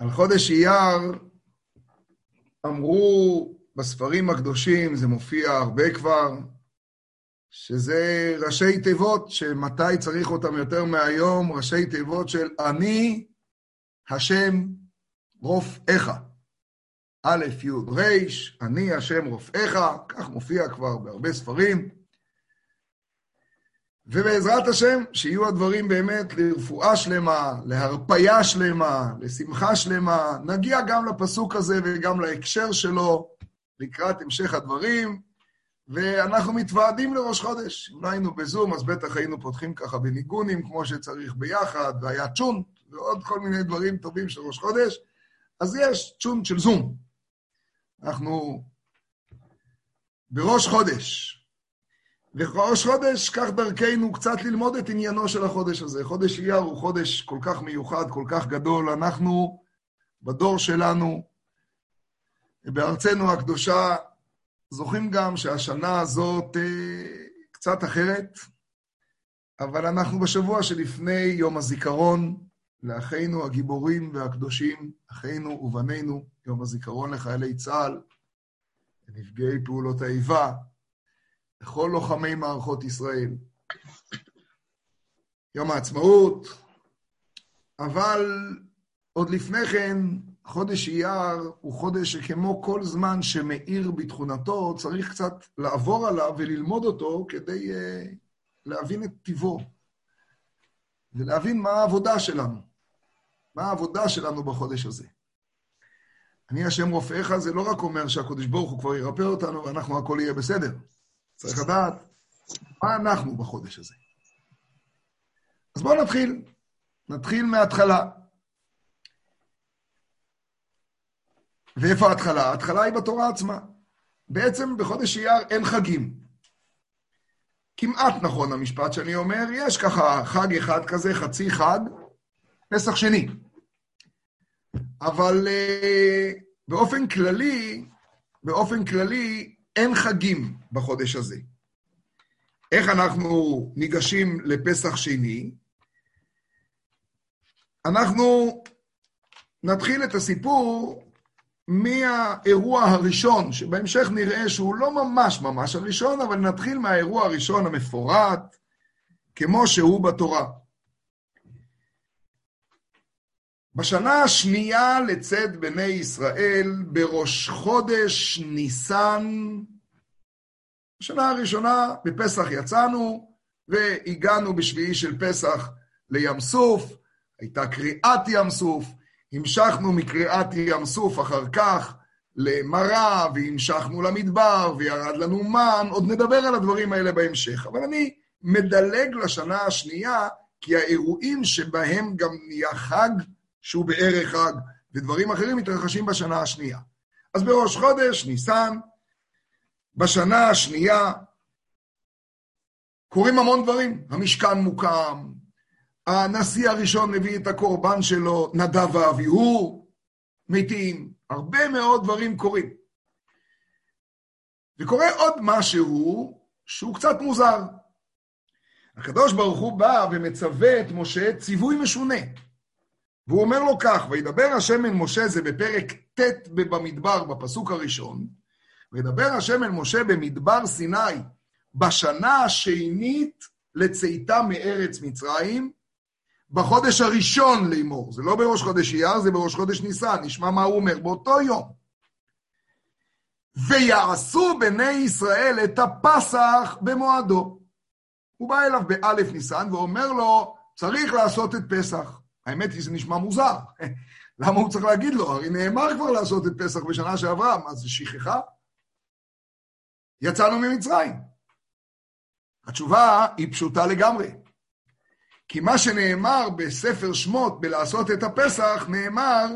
על חודש אייר אמרו בספרים הקדושים, זה מופיע הרבה כבר, שזה ראשי תיבות, שמתי צריך אותם יותר מהיום, ראשי תיבות של אני השם רופאיך. א', י', ר', אני השם רופאיך, כך מופיע כבר בהרבה ספרים. ובעזרת השם, שיהיו הדברים באמת לרפואה שלמה, להרפייה שלמה, לשמחה שלמה. נגיע גם לפסוק הזה וגם להקשר שלו לקראת המשך הדברים, ואנחנו מתוועדים לראש חודש. אם לא היינו בזום, אז בטח היינו פותחים ככה בניגונים כמו שצריך ביחד, והיה צ'ונט ועוד כל מיני דברים טובים של ראש חודש. אז יש צ'ונט של זום. אנחנו בראש חודש. וראש חודש, כך דרכנו קצת ללמוד את עניינו של החודש הזה. חודש אייר הוא חודש כל כך מיוחד, כל כך גדול. אנחנו, בדור שלנו, בארצנו הקדושה, זוכרים גם שהשנה הזאת אה, קצת אחרת, אבל אנחנו בשבוע שלפני יום הזיכרון לאחינו הגיבורים והקדושים, אחינו ובנינו, יום הזיכרון לחיילי צה"ל, לנפגעי פעולות האיבה, לכל לוחמי מערכות ישראל. יום העצמאות, אבל עוד לפני כן, חודש אייר הוא חודש שכמו כל זמן שמאיר בתכונתו, צריך קצת לעבור עליו וללמוד אותו כדי uh, להבין את טיבו, ולהבין מה העבודה שלנו, מה העבודה שלנו בחודש הזה. אני השם רופאיך, זה לא רק אומר שהקדוש ברוך הוא כבר ירפא אותנו ואנחנו הכל יהיה בסדר. צריך לדעת מה אנחנו בחודש הזה. אז בואו נתחיל. נתחיל מההתחלה. ואיפה ההתחלה? ההתחלה היא בתורה עצמה. בעצם בחודש אייר אין חגים. כמעט נכון המשפט שאני אומר, יש ככה חג אחד כזה, חצי חג, פסח שני. אבל uh, באופן כללי, באופן כללי, אין חגים בחודש הזה. איך אנחנו ניגשים לפסח שני? אנחנו נתחיל את הסיפור מהאירוע הראשון, שבהמשך נראה שהוא לא ממש ממש הראשון, אבל נתחיל מהאירוע הראשון המפורט, כמו שהוא בתורה. בשנה השנייה לצאת בני ישראל, בראש חודש ניסן, בשנה הראשונה בפסח יצאנו, והגענו בשביעי של פסח לים סוף, הייתה קריאת ים סוף, המשכנו מקריאת ים סוף אחר כך למרה, והמשכנו למדבר, וירד לנו מן, עוד נדבר על הדברים האלה בהמשך. אבל אני מדלג לשנה השנייה, כי האירועים שבהם גם נהיה חג, שהוא בערך חג, ודברים אחרים מתרחשים בשנה השנייה. אז בראש חודש, ניסן, בשנה השנייה קורים המון דברים. המשכן מוקם, הנשיא הראשון מביא את הקורבן שלו, נדב ואביהו, מתים, הרבה מאוד דברים קורים. וקורה עוד משהו שהוא קצת מוזר. הקדוש ברוך הוא בא ומצווה את משה ציווי משונה. והוא אומר לו כך, וידבר השם אל משה, זה בפרק ט' במדבר, בפסוק הראשון, וידבר השם אל משה במדבר סיני, בשנה השנית לצאתה מארץ מצרים, בחודש הראשון לאמור. זה לא בראש חודש אייר, זה בראש חודש ניסן. נשמע מה הוא אומר באותו יום. ויעשו בני ישראל את הפסח במועדו. הוא בא אליו באלף ניסן ואומר לו, צריך לעשות את פסח. האמת היא, זה נשמע מוזר. למה הוא צריך להגיד לו? הרי נאמר כבר לעשות את פסח בשנה שעברה, מה זה שכחה? יצאנו ממצרים. התשובה היא פשוטה לגמרי. כי מה שנאמר בספר שמות בלעשות את הפסח, נאמר,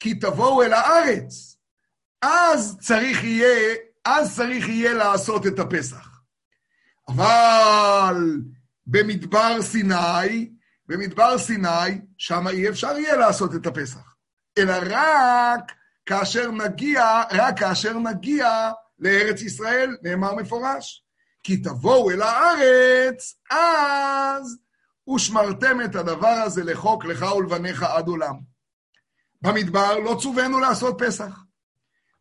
כי תבואו אל הארץ. אז צריך יהיה, אז צריך יהיה לעשות את הפסח. אבל במדבר סיני, במדבר סיני, שם אי אפשר יהיה לעשות את הפסח. אלא רק כאשר נגיע, רק כאשר נגיע לארץ ישראל, נאמר מפורש. כי תבואו אל הארץ, אז ושמרתם את הדבר הזה לחוק לך ולבניך עד עולם. במדבר לא צווינו לעשות פסח.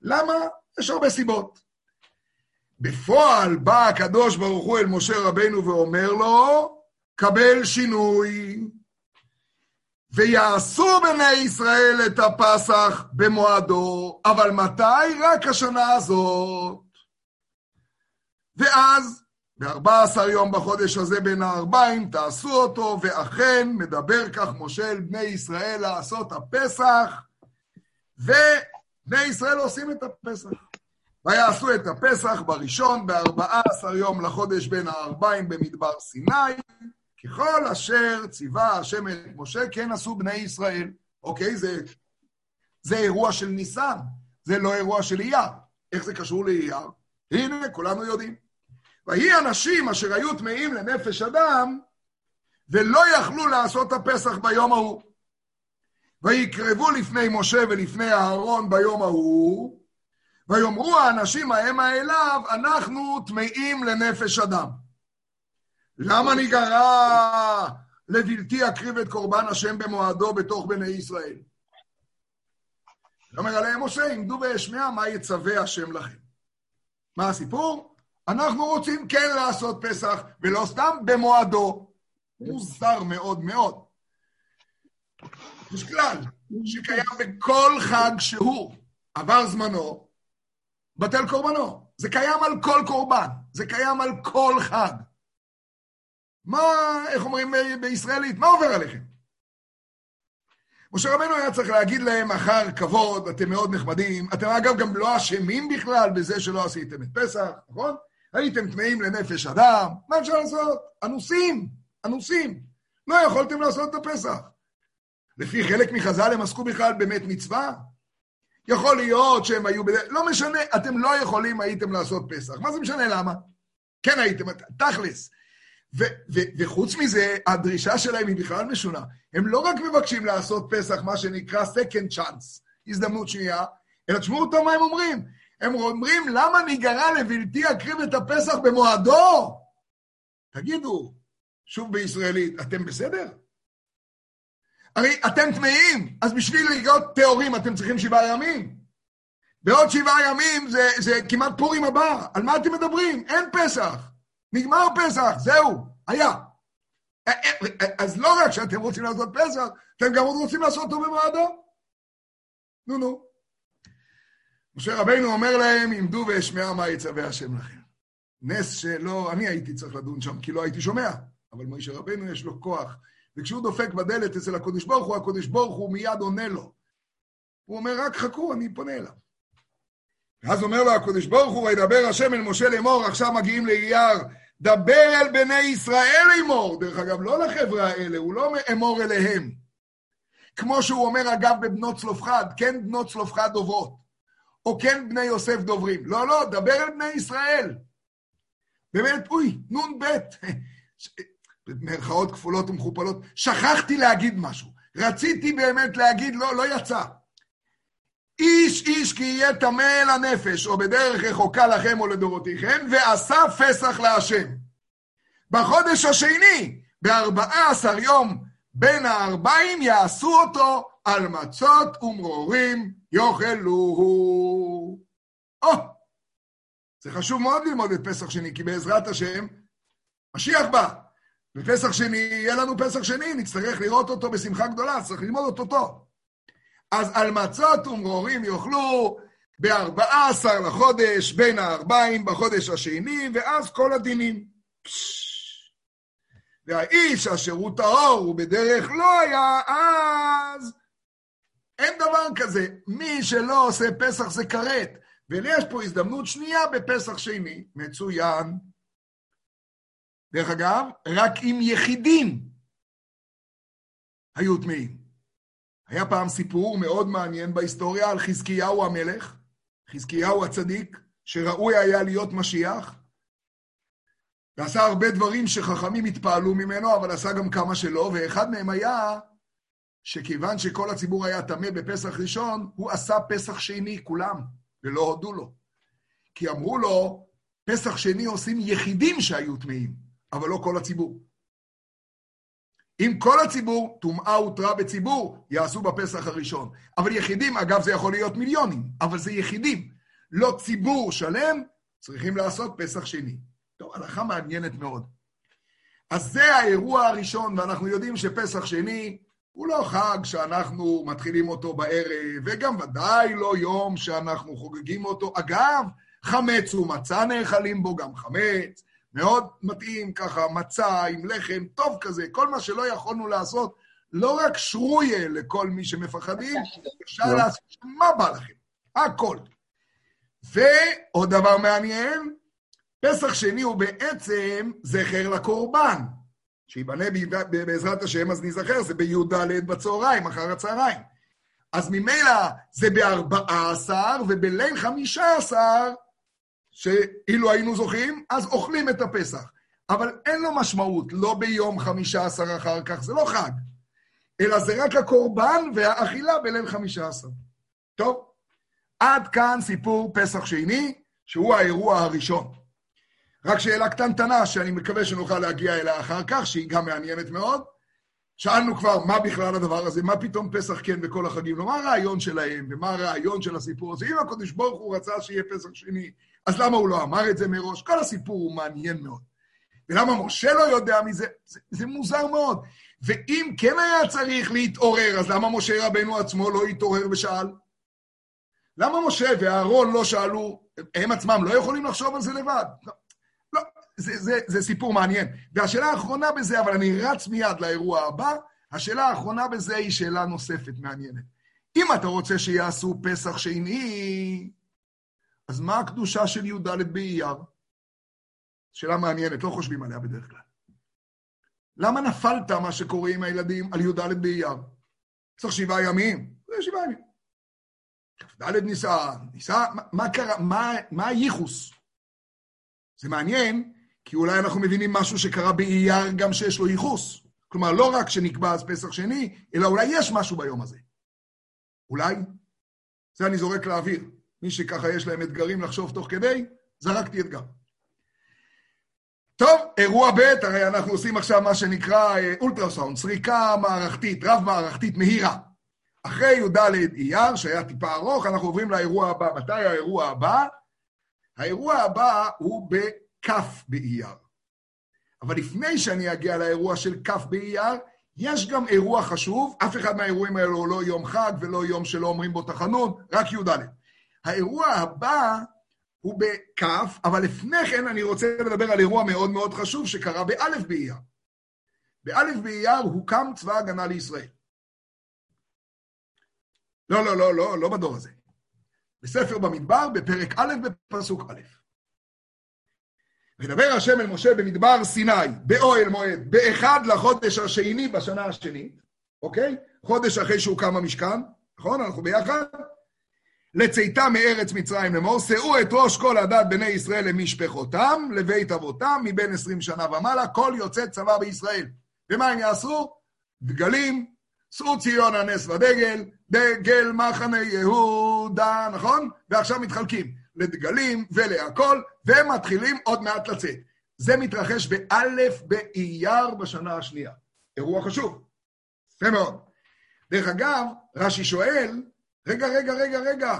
למה? יש הרבה סיבות. בפועל בא הקדוש ברוך הוא אל משה רבנו ואומר לו, קבל שינוי, ויעשו בני ישראל את הפסח במועדו, אבל מתי? רק השנה הזאת. ואז, ב-14 יום בחודש הזה בין הארבעים, תעשו אותו, ואכן מדבר כך משה אל בני ישראל לעשות הפסח, ובני ישראל עושים את הפסח. ויעשו את הפסח בראשון, ב-14 יום לחודש בין הארבעים במדבר סיני, ככל אשר ציווה השם את משה, כן עשו בני ישראל. אוקיי, זה, זה אירוע של ניסן, זה לא אירוע של אייר. איך זה קשור לאייר? הנה, כולנו יודעים. ויהי אנשים אשר היו טמאים לנפש אדם, ולא יכלו לעשות הפסח ביום ההוא. ויקרבו לפני משה ולפני אהרון ביום ההוא, ויאמרו האנשים המה אליו, אנחנו טמאים לנפש אדם. למה ניגרע לבלתי אקריב את קורבן השם במועדו בתוך בני ישראל? אומר עליהם משה, עמדו ואשמע מה יצווה השם לכם. מה הסיפור? אנחנו רוצים כן לעשות פסח, ולא סתם במועדו. מוזר מאוד מאוד. יש כלל שקיים בכל חג שהוא, עבר זמנו, בטל קורבנו. זה קיים על כל קורבן, זה קיים על כל חג. מה, איך אומרים בישראלית, מה עובר עליכם? משה רבנו היה צריך להגיד להם אחר כבוד, אתם מאוד נחמדים, אתם אגב גם לא אשמים בכלל בזה שלא עשיתם את פסח, נכון? הייתם טמאים לנפש אדם, מה אפשר לעשות? אנוסים, אנוסים. לא יכולתם לעשות את הפסח. לפי חלק מחז"ל הם עסקו בכלל באמת מצווה. יכול להיות שהם היו בדרך, לא משנה, אתם לא יכולים הייתם לעשות פסח. מה זה משנה למה? כן הייתם, תכלס. ו- ו- וחוץ מזה, הדרישה שלהם היא בכלל משונה. הם לא רק מבקשים לעשות פסח, מה שנקרא second chance, הזדמנות שנייה, אלא תשמעו אותו מה הם אומרים. הם אומרים, למה ניגרע לבלתי אקריב את הפסח במועדו? תגידו, שוב בישראלית, אתם בסדר? הרי אתם טמאים, אז בשביל להיות טהורים אתם צריכים שבעה ימים. בעוד שבעה ימים זה, זה כמעט פורים הבא, על מה אתם מדברים? אין פסח. נגמר פסח, זהו, היה. אז לא רק שאתם רוצים לעשות פסח, אתם גם רוצים לעשות אותו במועדו. נו נו. משה רבינו אומר להם, עמדו ואשמע מה יצווה השם לכם. נס שלא, אני הייתי צריך לדון שם, כי לא הייתי שומע, אבל משה רבינו יש לו כוח. וכשהוא דופק בדלת אצל הקודש ברוך הוא, הקודש ברוך הוא מיד עונה לו. הוא אומר, רק חכו, אני פונה אליו. ואז אומר לו הקודש ברוך הוא, וידבר השם אל משה לאמור, עכשיו מגיעים לאייר, דבר אל בני ישראל לאמור. דרך אגב, לא לחבר'ה האלה, הוא לא אמור אליהם. כמו שהוא אומר, אגב, בבנות צלופחד, כן בנות צלופחד דוברות, או כן בני יוסף דוברים. לא, לא, דבר אל בני ישראל. באמת, אוי, נ"ב, במרכאות כפולות ומכופלות, שכחתי להגיד משהו. רציתי באמת להגיד, לא, לא יצא. איש איש כי יהיה טמא לנפש, או בדרך רחוקה לכם או לדורותיכם, ועשה פסח להשם. בחודש השני, בארבעה עשר יום בין הארבעים, יעשו אותו על מצות ומרורים יאכלוהו. או, זה חשוב מאוד ללמוד את פסח שני, כי בעזרת השם, משיח בא. בפסח שני, יהיה לנו פסח שני, נצטרך לראות אותו בשמחה גדולה, צריך ללמוד אותו טוב. אז על מצות ומרורים יאכלו בארבעה עשר לחודש, בין הארבעים בחודש השני, ואז כל הדינים. והאיש אשר הוא טהור ובדרך לא היה, אז אין דבר כזה. מי שלא עושה פסח זה כרת. ויש פה הזדמנות שנייה בפסח שני. מצוין. דרך אגב, רק עם יחידים היו טמאים. היה פעם סיפור מאוד מעניין בהיסטוריה על חזקיהו המלך, חזקיהו הצדיק, שראוי היה להיות משיח, ועשה הרבה דברים שחכמים התפעלו ממנו, אבל עשה גם כמה שלא, ואחד מהם היה שכיוון שכל הציבור היה טמא בפסח ראשון, הוא עשה פסח שני כולם, ולא הודו לו. כי אמרו לו, פסח שני עושים יחידים שהיו טמאים, אבל לא כל הציבור. אם כל הציבור, טומאה הותרה בציבור, יעשו בפסח הראשון. אבל יחידים, אגב, זה יכול להיות מיליונים, אבל זה יחידים. לא ציבור שלם, צריכים לעשות פסח שני. טוב, הלכה מעניינת מאוד. אז זה האירוע הראשון, ואנחנו יודעים שפסח שני הוא לא חג שאנחנו מתחילים אותו בערב, וגם ודאי לא יום שאנחנו חוגגים אותו. אגב, חמץ ומצה נאכלים בו, גם חמץ, מאוד מתאים ככה, מצה עם לחם, טוב כזה, כל מה שלא יכולנו לעשות, לא רק שרויה לכל מי שמפחדים, אפשר לא. לעשות מה בא לכם, הכל. ועוד דבר מעניין, פסח שני הוא בעצם זכר לקורבן, שיבנה בעזרת השם, אז נזכר, זה בי"ד בצהריים, אחר הצהריים. אז ממילא זה בארבעה עשר, ובליל חמישה עשר, שאילו היינו זוכים, אז אוכלים את הפסח. אבל אין לו משמעות, לא ביום חמישה עשר אחר כך, זה לא חג, אלא זה רק הקורבן והאכילה בליל חמישה עשר. טוב, עד כאן סיפור פסח שני, שהוא האירוע הראשון. רק שאלה קטנטנה, שאני מקווה שנוכל להגיע אליה אחר כך, שהיא גם מעניינת מאוד. שאלנו כבר, מה בכלל הדבר הזה? מה פתאום פסח כן בכל החגים? לא, מה הרעיון שלהם, ומה הרעיון של הסיפור הזה? אם הקדוש ברוך הוא רצה שיהיה פסח שני, אז למה הוא לא אמר את זה מראש? כל הסיפור הוא מעניין מאוד. ולמה משה לא יודע מזה? זה, זה מוזר מאוד. ואם כן היה צריך להתעורר, אז למה משה רבנו עצמו לא התעורר ושאל? למה משה ואהרון לא שאלו, הם עצמם לא יכולים לחשוב על זה לבד? לא, זה, זה, זה סיפור מעניין. והשאלה האחרונה בזה, אבל אני רץ מיד לאירוע הבא, השאלה האחרונה בזה היא שאלה נוספת מעניינת. אם אתה רוצה שיעשו פסח שני, אז מה הקדושה של י"ד באייר? שאלה מעניינת, לא חושבים עליה בדרך כלל. למה נפלת, מה שקורה עם הילדים, על י"ד באייר? צריך שבעה ימים? זה שבעה ימים. כ"ד ניסן, ניסן, מה, מה קרה, מה, מה הייחוס? זה מעניין, כי אולי אנחנו מבינים משהו שקרה באייר גם שיש לו ייחוס. כלומר, לא רק שנקבע אז פסח שני, אלא אולי יש משהו ביום הזה. אולי? זה אני זורק לאוויר. מי שככה יש להם אתגרים לחשוב תוך כדי, זרקתי אתגר. טוב, אירוע ב', הרי אנחנו עושים עכשיו מה שנקרא אה, אולטרסאונד, סריקה מערכתית, רב-מערכתית מהירה. אחרי י"ד אייר, שהיה טיפה ארוך, אנחנו עוברים לאירוע הבא. מתי האירוע הבא? האירוע הבא הוא בכ' באייר. אבל לפני שאני אגיע לאירוע של כ' באייר, יש גם אירוע חשוב, אף אחד מהאירועים האלו הוא לא יום חג ולא יום שלא אומרים בו תחנון, רק י"ד. האירוע הבא הוא בכ', אבל לפני כן אני רוצה לדבר על אירוע מאוד מאוד חשוב שקרה באלף באייר. באלף באייר הוקם צבא הגנה לישראל. לא, לא, לא, לא, לא בדור הזה. בספר במדבר, בפרק א', בפסוק א'. ודבר השם אל משה במדבר סיני, באוהל מועד, באחד לחודש השני בשנה השנית, אוקיי? חודש אחרי שהוקם המשכן, נכון? אנחנו ביחד? לצאתה מארץ מצרים לאמור, שאו את ראש כל הדת בני ישראל למשפחותם, לבית אבותם, מבין עשרים שנה ומעלה, כל יוצא צבא בישראל. ומה הם יעשו? דגלים, שאו ציון הנס ודגל, דגל מחנה יהודה, נכון? ועכשיו מתחלקים לדגלים ולהכל, ומתחילים עוד מעט לצאת. זה מתרחש באלף באייר בשנה השנייה. אירוע חשוב. יפה מאוד. דרך אגב, רש"י שואל, רגע, רגע, רגע, רגע,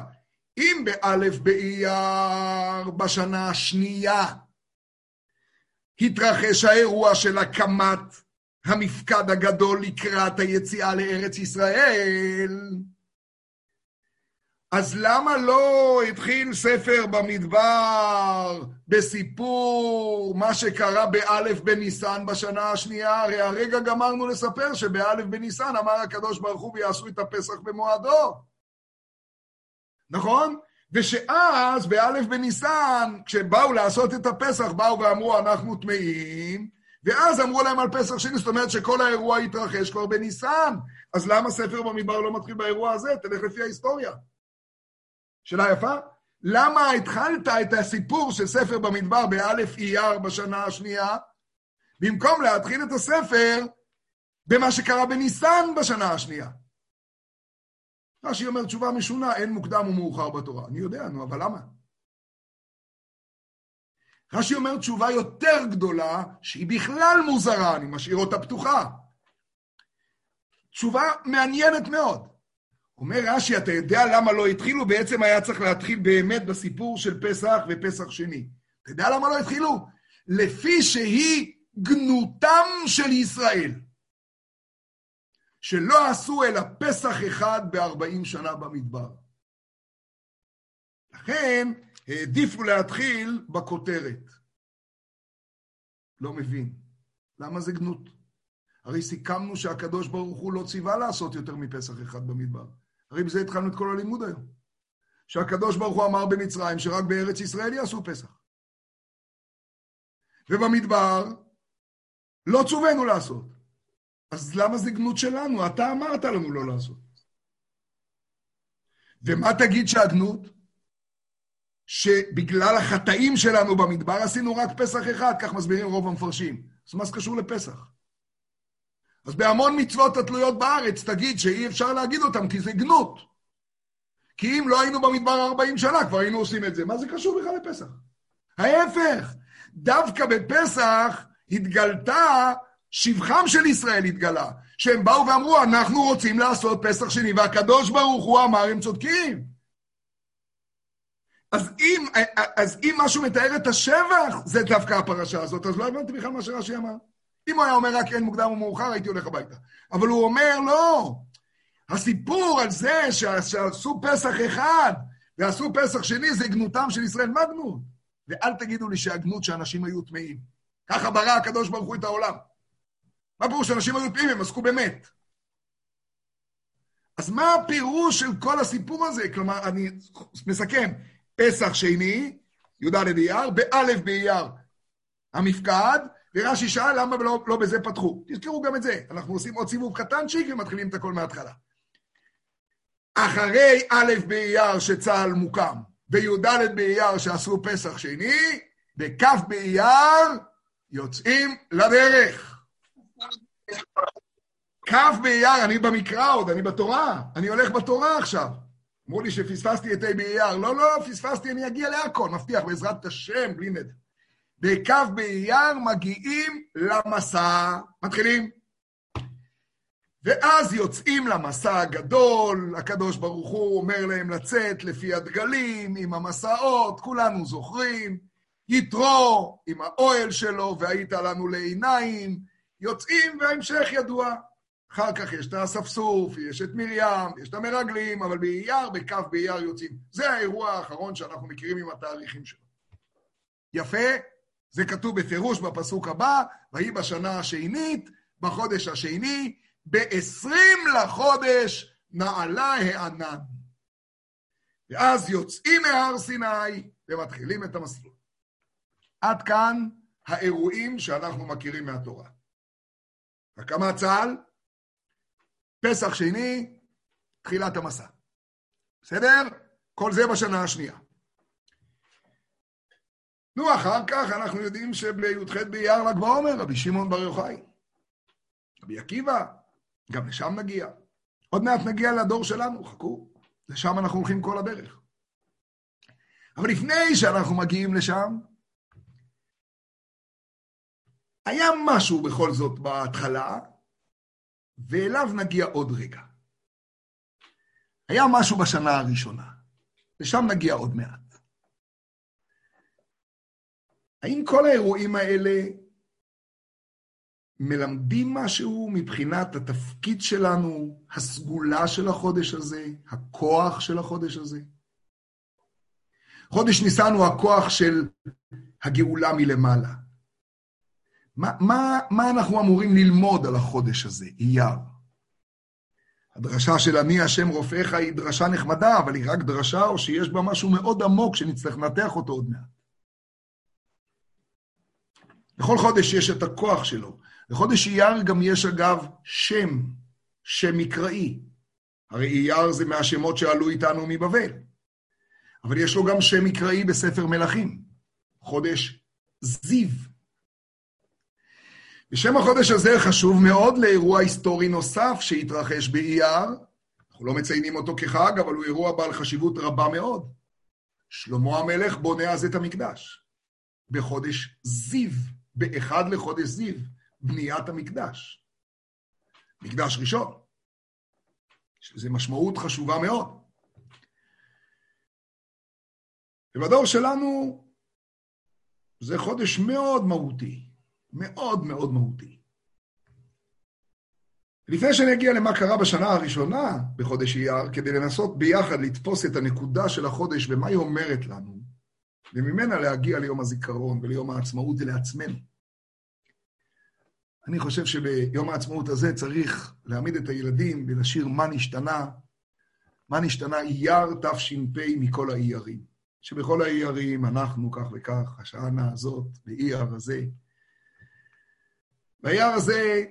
אם באלף באייר בשנה השנייה התרחש האירוע של הקמת המפקד הגדול לקראת היציאה לארץ ישראל, אז למה לא התחיל ספר במדבר בסיפור מה שקרה באלף בניסן בשנה השנייה? הרי הרגע גמרנו לספר שבאלף בניסן אמר הקדוש ברוך הוא ויעשו את הפסח במועדו. נכון? ושאז באלף בניסן, כשבאו לעשות את הפסח, באו ואמרו אנחנו טמאים, ואז אמרו להם על פסח שני, זאת אומרת שכל האירוע התרחש כבר בניסן. אז למה ספר במדבר לא מתחיל באירוע הזה? תלך לפי ההיסטוריה. שאלה יפה? למה התחלת את הסיפור של ספר במדבר באלף אייר בשנה השנייה, במקום להתחיל את הספר במה שקרה בניסן בשנה השנייה? רש"י אומר תשובה משונה, אין מוקדם ומאוחר בתורה. אני יודע, נו, אבל למה? רש"י אומר תשובה יותר גדולה, שהיא בכלל מוזרה, אני משאיר אותה פתוחה. תשובה מעניינת מאוד. אומר רש"י, אתה יודע למה לא התחילו? בעצם היה צריך להתחיל באמת בסיפור של פסח ופסח שני. אתה יודע למה לא התחילו? לפי שהיא גנותם של ישראל. שלא עשו אלא פסח אחד בארבעים שנה במדבר. לכן העדיפו להתחיל בכותרת. לא מבין. למה זה גנות? הרי סיכמנו שהקדוש ברוך הוא לא ציווה לעשות יותר מפסח אחד במדבר. הרי בזה התחלנו את כל הלימוד היום. שהקדוש ברוך הוא אמר במצרים שרק בארץ ישראל יעשו פסח. ובמדבר לא צווינו לעשות. אז למה זה גנות שלנו? אתה אמרת לנו לא לעשות. ומה תגיד שהגנות? שבגלל החטאים שלנו במדבר עשינו רק פסח אחד, כך מסבירים רוב המפרשים. אז מה זה קשור לפסח? אז בהמון מצוות התלויות בארץ תגיד שאי אפשר להגיד אותם כי זה גנות. כי אם לא היינו במדבר 40 שנה, כבר היינו עושים את זה. מה זה קשור בכלל לפסח? ההפך, דווקא בפסח התגלתה, שבחם של ישראל התגלה, שהם באו ואמרו, אנחנו רוצים לעשות פסח שני, והקדוש ברוך הוא אמר, הם צודקים. אז אם, אז אם משהו מתאר את השבח, זה דווקא הפרשה הזאת, אז לא הבנתי בכלל מה שרש"י אמר. אם הוא היה אומר רק אין מוקדם ומאוחר, הייתי הולך הביתה. אבל הוא אומר, לא, הסיפור על זה שעשו פסח אחד ועשו פסח שני, זה גנותם של ישראל. מה גנות? ואל תגידו לי שהגנות שאנשים היו טמאים. ככה ברא הקדוש ברוך הוא את העולם. מה פירוש שאנשים היו טמאים? הם עסקו באמת. אז מה הפירוש של כל הסיפור הזה? כלומר, אני מסכם, פסח שני, י"ד באייר, באלף באייר המפקד, ורש"י שאל למה לא, לא בזה פתחו. תזכרו גם את זה, אנחנו עושים עוד סיבוב קטנצ'יק ומתחילים את הכל מההתחלה. אחרי א' באייר שצה"ל מוקם, בי"ד באייר שעשו פסח שני, בכ' באייר יוצאים לדרך. כ' באייר, אני במקרא עוד, אני בתורה, אני הולך בתורה עכשיו. אמרו לי שפספסתי את ה' באייר. לא, לא, פספסתי, אני אגיע להכל, מבטיח, בעזרת השם, בלי נדר. בכ' באייר מגיעים למסע. מתחילים. ואז יוצאים למסע הגדול, הקדוש ברוך הוא אומר להם לצאת לפי הדגלים, עם המסעות, כולנו זוכרים. יתרו עם האוהל שלו, והיית לנו לעיניים, יוצאים וההמשך ידוע. אחר כך יש את האספסוף, יש את מרים, יש את המרגלים, אבל באייר, בכ' באייר יוצאים. זה האירוע האחרון שאנחנו מכירים עם התאריכים שלו. יפה? זה כתוב בפירוש בפסוק הבא, ויהי בשנה השנית, בחודש השני, ב-20 לחודש נעלה הענן. ואז יוצאים מהר סיני ומתחילים את המסלול. עד כאן האירועים שאנחנו מכירים מהתורה. הקמת צה"ל, פסח שני, תחילת המסע. בסדר? כל זה בשנה השנייה. נו, אחר כך אנחנו יודעים שבי"ח באייר ל"ג בעומר, רבי שמעון בר יוחאי, רבי עקיבא, גם לשם נגיע. עוד מעט נגיע לדור שלנו, חכו, לשם אנחנו הולכים כל הדרך. אבל לפני שאנחנו מגיעים לשם, היה משהו בכל זאת בהתחלה, ואליו נגיע עוד רגע. היה משהו בשנה הראשונה, ושם נגיע עוד מעט. האם כל האירועים האלה מלמדים משהו מבחינת התפקיד שלנו, הסגולה של החודש הזה, הכוח של החודש הזה? חודש ניסן הוא הכוח של הגאולה מלמעלה. מה, מה, מה אנחנו אמורים ללמוד על החודש הזה, אייר? הדרשה של אני השם רופאיך היא דרשה נחמדה, אבל היא רק דרשה או שיש בה משהו מאוד עמוק שנצטרך לנתח אותו עוד מעט. לכל חודש יש את הכוח שלו. לחודש אייר גם יש אגב שם, שם מקראי. הרי אייר זה מהשמות שעלו איתנו מבבל. אבל יש לו גם שם מקראי בספר מלכים, חודש זיו. ושם החודש הזה חשוב מאוד לאירוע היסטורי נוסף שהתרחש באייר. אנחנו לא מציינים אותו כחג, אבל הוא אירוע בעל חשיבות רבה מאוד. שלמה המלך בונה אז את המקדש, בחודש זיו. באחד לחודש זיו, בניית המקדש. מקדש ראשון, שזו משמעות חשובה מאוד. ובדור שלנו זה חודש מאוד מהותי, מאוד מאוד מהותי. לפני שאני אגיע למה קרה בשנה הראשונה בחודש אייר, כדי לנסות ביחד לתפוס את הנקודה של החודש ומה היא אומרת לנו, וממנה להגיע ליום הזיכרון וליום העצמאות ולעצמנו. אני חושב שביום העצמאות הזה צריך להעמיד את הילדים ולשיר מה נשתנה, מה נשתנה אייר תש"פ מכל האיירים. שבכל האיירים אנחנו כך וכך, השנה הזאת, באייר הזה. באייר הזה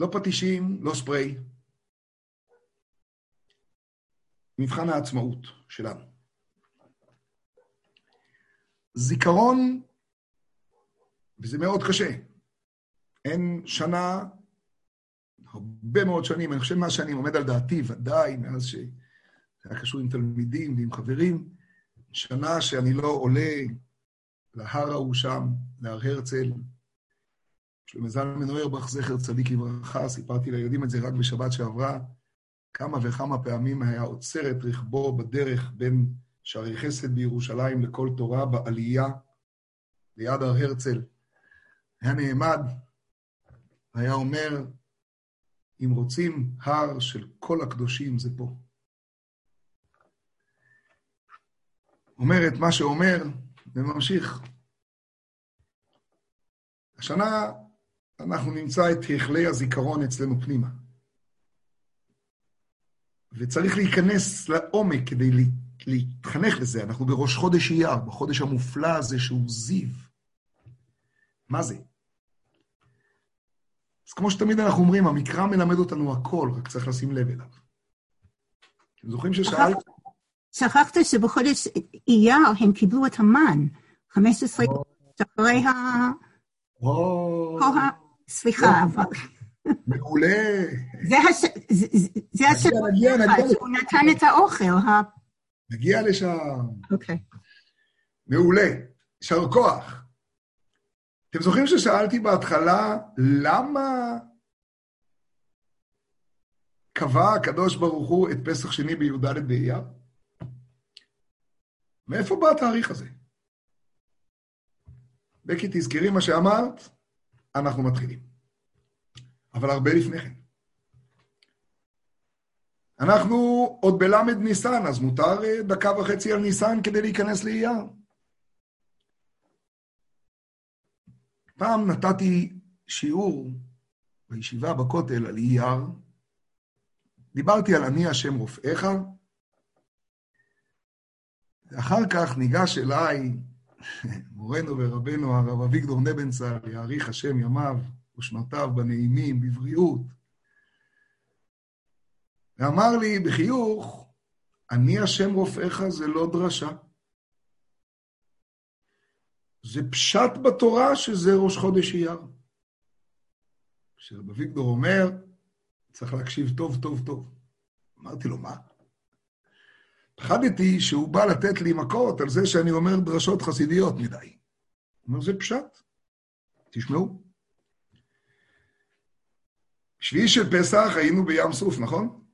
לא פטישים, לא ספרי. מבחן העצמאות שלנו. זיכרון, וזה מאוד קשה. אין שנה, הרבה מאוד שנים, אני חושב מה שאני עומד על דעתי, ודאי, מאז שזה היה קשור עם תלמידים ועם חברים, שנה שאני לא עולה להר ההוא שם, להר הרצל, שלמה זלמן אוירבך, זכר צדיק לברכה, סיפרתי לילדים את זה רק בשבת שעברה, כמה וכמה פעמים היה עוצר את רכבו בדרך בין שערי חסד בירושלים לכל תורה בעלייה ליד הר הרצל. היה נעמד, היה אומר, אם רוצים הר של כל הקדושים זה פה. אומר את מה שאומר וממשיך. השנה אנחנו נמצא את תכלי הזיכרון אצלנו פנימה. וצריך להיכנס לעומק כדי להתחנך לזה. אנחנו בראש חודש אייר, בחודש המופלא הזה שהוא זיו. מה זה? אז כמו שתמיד אנחנו אומרים, המקרא מלמד אותנו הכל, רק צריך לשים לב אליו. אתם זוכרים ששאלת? שכחת שבחודש אייר הם קיבלו את המן, 15 אחרי ה... סליחה, אבל... מעולה. זה השם שהוא נתן את האוכל. נגיע לשם. אוקיי. מעולה. יישר כוח. אתם זוכרים ששאלתי בהתחלה, למה קבע הקדוש ברוך הוא את פסח שני בי"ד באייר? מאיפה בא התאריך הזה? בקי, תזכרי מה שאמרת, אנחנו מתחילים. אבל הרבה לפני כן. אנחנו עוד בלמד ניסן, אז מותר אה, דקה וחצי על ניסן כדי להיכנס לאייר. פעם נתתי שיעור בישיבה בכותל על אייר, דיברתי על אני השם רופאיך, ואחר כך ניגש אליי מורנו ורבנו הרב אביגדור נבנצל, יאריך השם ימיו ושנותיו בנעימים, בבריאות, ואמר לי בחיוך, אני השם רופאיך זה לא דרשה. זה פשט בתורה שזה ראש חודש אייר. כשרב אביגדור אומר, צריך להקשיב טוב, טוב, טוב. אמרתי לו, מה? פחדתי שהוא בא לתת לי מכות על זה שאני אומר דרשות חסידיות מדי. הוא אומר, זה פשט. תשמעו. שביעי של פסח היינו בים סוף, נכון?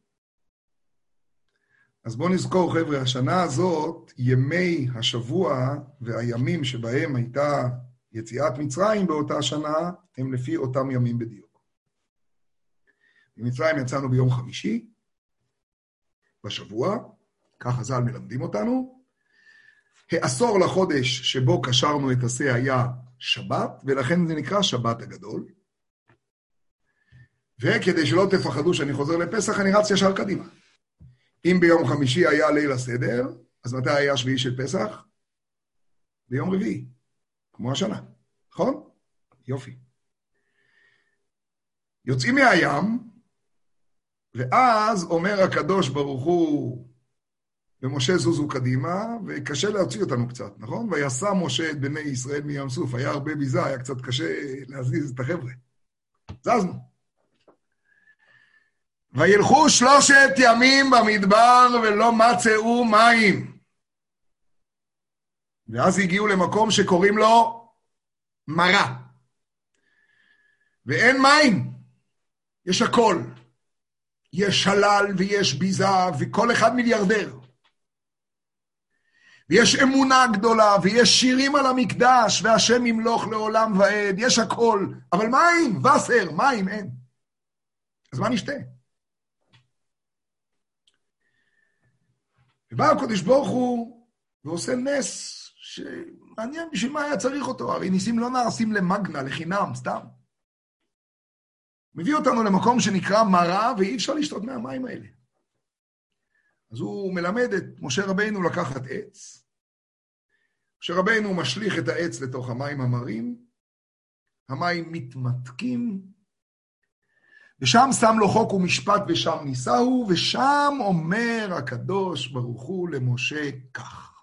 אז בואו נזכור, חבר'ה, השנה הזאת, ימי השבוע והימים שבהם הייתה יציאת מצרים באותה שנה, הם לפי אותם ימים בדיוק. ממצרים יצאנו ביום חמישי, בשבוע, כך חז"ל מלמדים אותנו. העשור לחודש שבו קשרנו את השה היה שבת, ולכן זה נקרא שבת הגדול. וכדי שלא תפחדו שאני חוזר לפסח, אני רץ ישר קדימה. אם ביום חמישי היה ליל הסדר, אז מתי היה שביעי של פסח? ביום רביעי, כמו השנה, נכון? יופי. יוצאים מהים, ואז אומר הקדוש ברוך הוא, ומשה זוזו קדימה, וקשה להוציא אותנו קצת, נכון? ויסע משה את בני ישראל מים סוף, היה הרבה ביזה, היה קצת קשה להזיז את החבר'ה. זזנו. וילכו שלושת ימים במדבר ולא מצאו מים. ואז הגיעו למקום שקוראים לו מרה. ואין מים, יש הכל. יש שלל ויש ביזה, וכל אחד מיליארדר. ויש אמונה גדולה, ויש שירים על המקדש, והשם ימלוך לעולם ועד, יש הכל. אבל מים, וסר, מים אין. אז מה נשתה? ובא הקדוש ברוך הוא ועושה נס, שמעניין בשביל מה היה צריך אותו, הרי ניסים לא נעשים למגנה, לחינם, סתם. מביא אותנו למקום שנקרא מרה, ואי אפשר לשתות מהמים האלה. אז הוא מלמד את משה רבינו לקחת עץ. משה רבינו משליך את העץ לתוך המים המרים, המים מתמתקים, ושם שם לו חוק ומשפט ושם נישאו, ושם אומר הקדוש ברוך הוא למשה כך.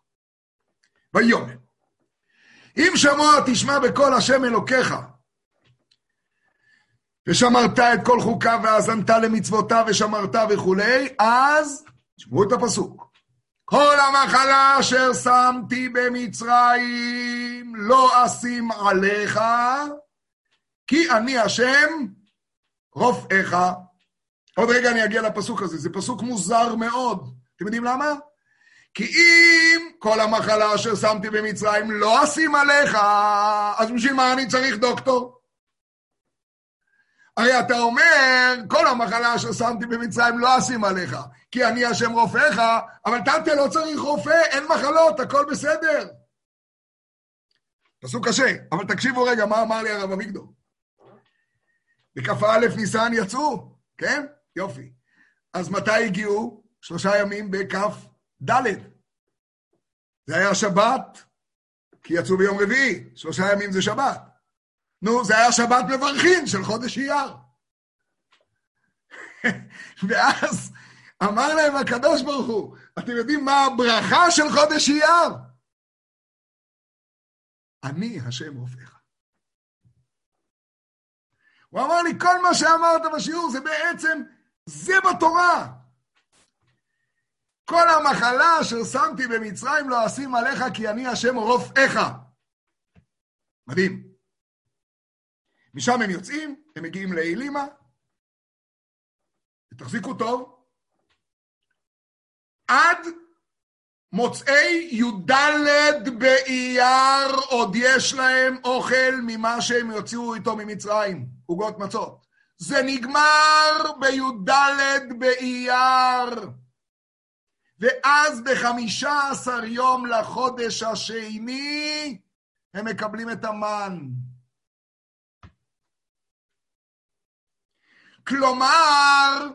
ויאמר, אם שמוע תשמע בקול השם אלוקיך, ושמרת את כל חוקיו והאזנת למצוותיו ושמרת וכולי, אז תשמעו את הפסוק. כל המחלה אשר שמתי במצרים לא אשים עליך, כי אני השם רופאיך. עוד רגע אני אגיע לפסוק הזה, זה פסוק מוזר מאוד. אתם יודעים למה? כי אם כל המחלה אשר שמתי במצרים לא אשים עליך, אז בשביל מה אני צריך דוקטור? הרי אתה אומר, כל המחלה אשר שמתי במצרים לא אשים עליך, כי אני השם רופאיך, אבל תנתה לא צריך רופא, אין מחלות, הכל בסדר. פסוק קשה, אבל תקשיבו רגע, מה אמר לי הרב אביגדור? בכ"א ניסן יצאו, כן? יופי. אז מתי הגיעו? שלושה ימים בכ"ד. זה היה שבת, כי יצאו ביום רביעי, שלושה ימים זה שבת. נו, זה היה שבת מברכין של חודש אייר. ואז אמר להם הקדוש ברוך הוא, אתם יודעים מה הברכה של חודש אייר? אני השם רופאיך. הוא אמר לי, כל מה שאמרת בשיעור זה בעצם, זה בתורה. כל המחלה אשר שמתי במצרים לא אשים עליך, כי אני השם רופאיך. מדהים. משם הם יוצאים, הם מגיעים לאלימה, ותחזיקו טוב, עד מוצאי י"ד באייר עוד יש להם אוכל ממה שהם יוציאו איתו ממצרים, עוגות מצות. זה נגמר בי"ד באייר. ואז בחמישה עשר יום לחודש השני הם מקבלים את המן. כלומר,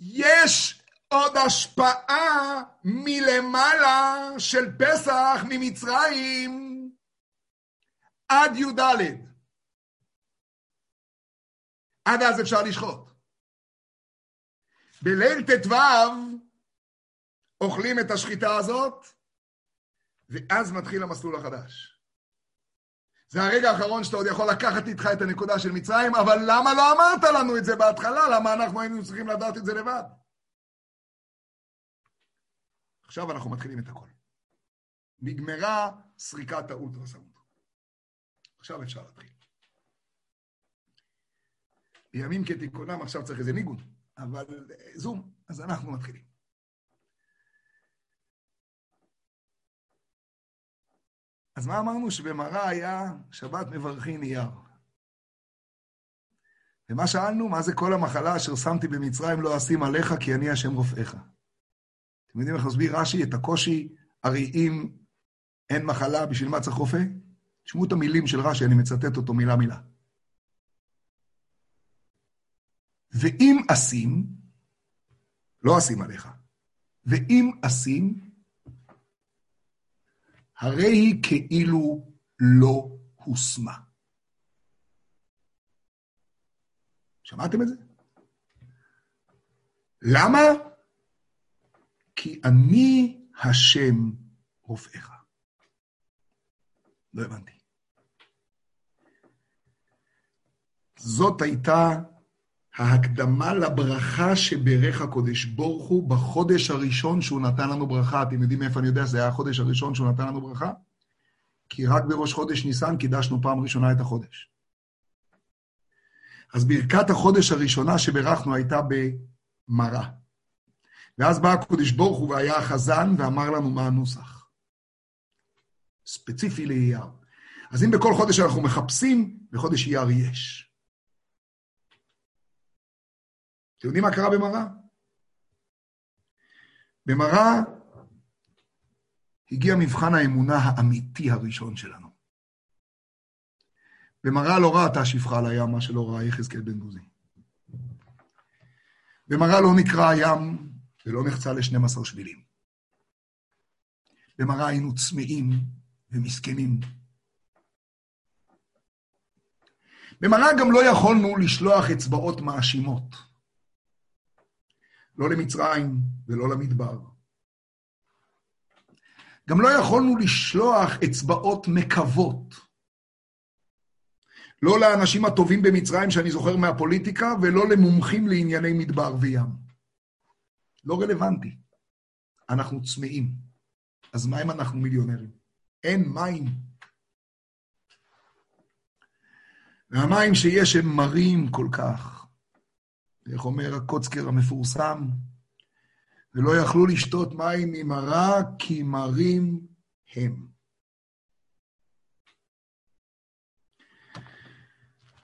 יש עוד השפעה מלמעלה של פסח ממצרים עד י"ד. עד אז אפשר לשחוט. בליל ט"ו אוכלים את השחיטה הזאת, ואז מתחיל המסלול החדש. זה הרגע האחרון שאתה עוד יכול לקחת איתך את הנקודה של מצרים, אבל למה לא אמרת לנו את זה בהתחלה? למה אנחנו היינו צריכים לדעת את זה לבד? עכשיו אנחנו מתחילים את הכל. נגמרה סריקת האולטרסאונד. עכשיו אפשר להתחיל. בימים כתיקונם עכשיו צריך איזה ניגון, אבל זום, אז אנחנו מתחילים. אז מה אמרנו? שבמראה היה שבת מברכין אייר. ומה שאלנו? מה זה כל המחלה אשר שמתי במצרים לא אשים עליך, כי אני השם רופאיך. אתם יודעים איך להסביר רש"י את הקושי? הרי אם אין מחלה, בשביל מה צריך רופא? תשמעו את המילים של רש"י, אני מצטט אותו מילה מילה. ואם אשים, לא אשים עליך, ואם אשים, הרי היא כאילו לא הושמה. שמעתם את זה? למה? כי אני השם רופאיך. לא הבנתי. זאת הייתה ההקדמה לברכה שברך הקודש ברוך הוא בחודש הראשון שהוא נתן לנו ברכה. אתם יודעים מאיפה אני יודע שזה היה החודש הראשון שהוא נתן לנו ברכה? כי רק בראש חודש ניסן קידשנו פעם ראשונה את החודש. אז ברכת החודש הראשונה שברכנו הייתה במרה. ואז בא הקודש ברוך הוא והיה החזן ואמר לנו מה הנוסח. ספציפי לאייר. אז אם בכל חודש אנחנו מחפשים, בחודש אייר יש. אתם יודעים מה קרה במרה? במרה הגיע מבחן האמונה האמיתי הראשון שלנו. במראה לא ראתה שפחה על הים, מה שלא ראה יחזקאל בן בוזי. במראה לא נקרא הים ולא נחצה ל-12 שבילים. במראה היינו צמאים ומסכנים. במראה גם לא יכולנו לשלוח אצבעות מאשימות. לא למצרים ולא למדבר. גם לא יכולנו לשלוח אצבעות מקוות. לא לאנשים הטובים במצרים שאני זוכר מהפוליטיקה, ולא למומחים לענייני מדבר וים. לא רלוונטי. אנחנו צמאים. אז מה אם אנחנו מיליונרים? אין מים. והמים שיש הם מרים כל כך. איך אומר הקוצקר המפורסם? ולא יכלו לשתות מים ממרה כי מרים הם.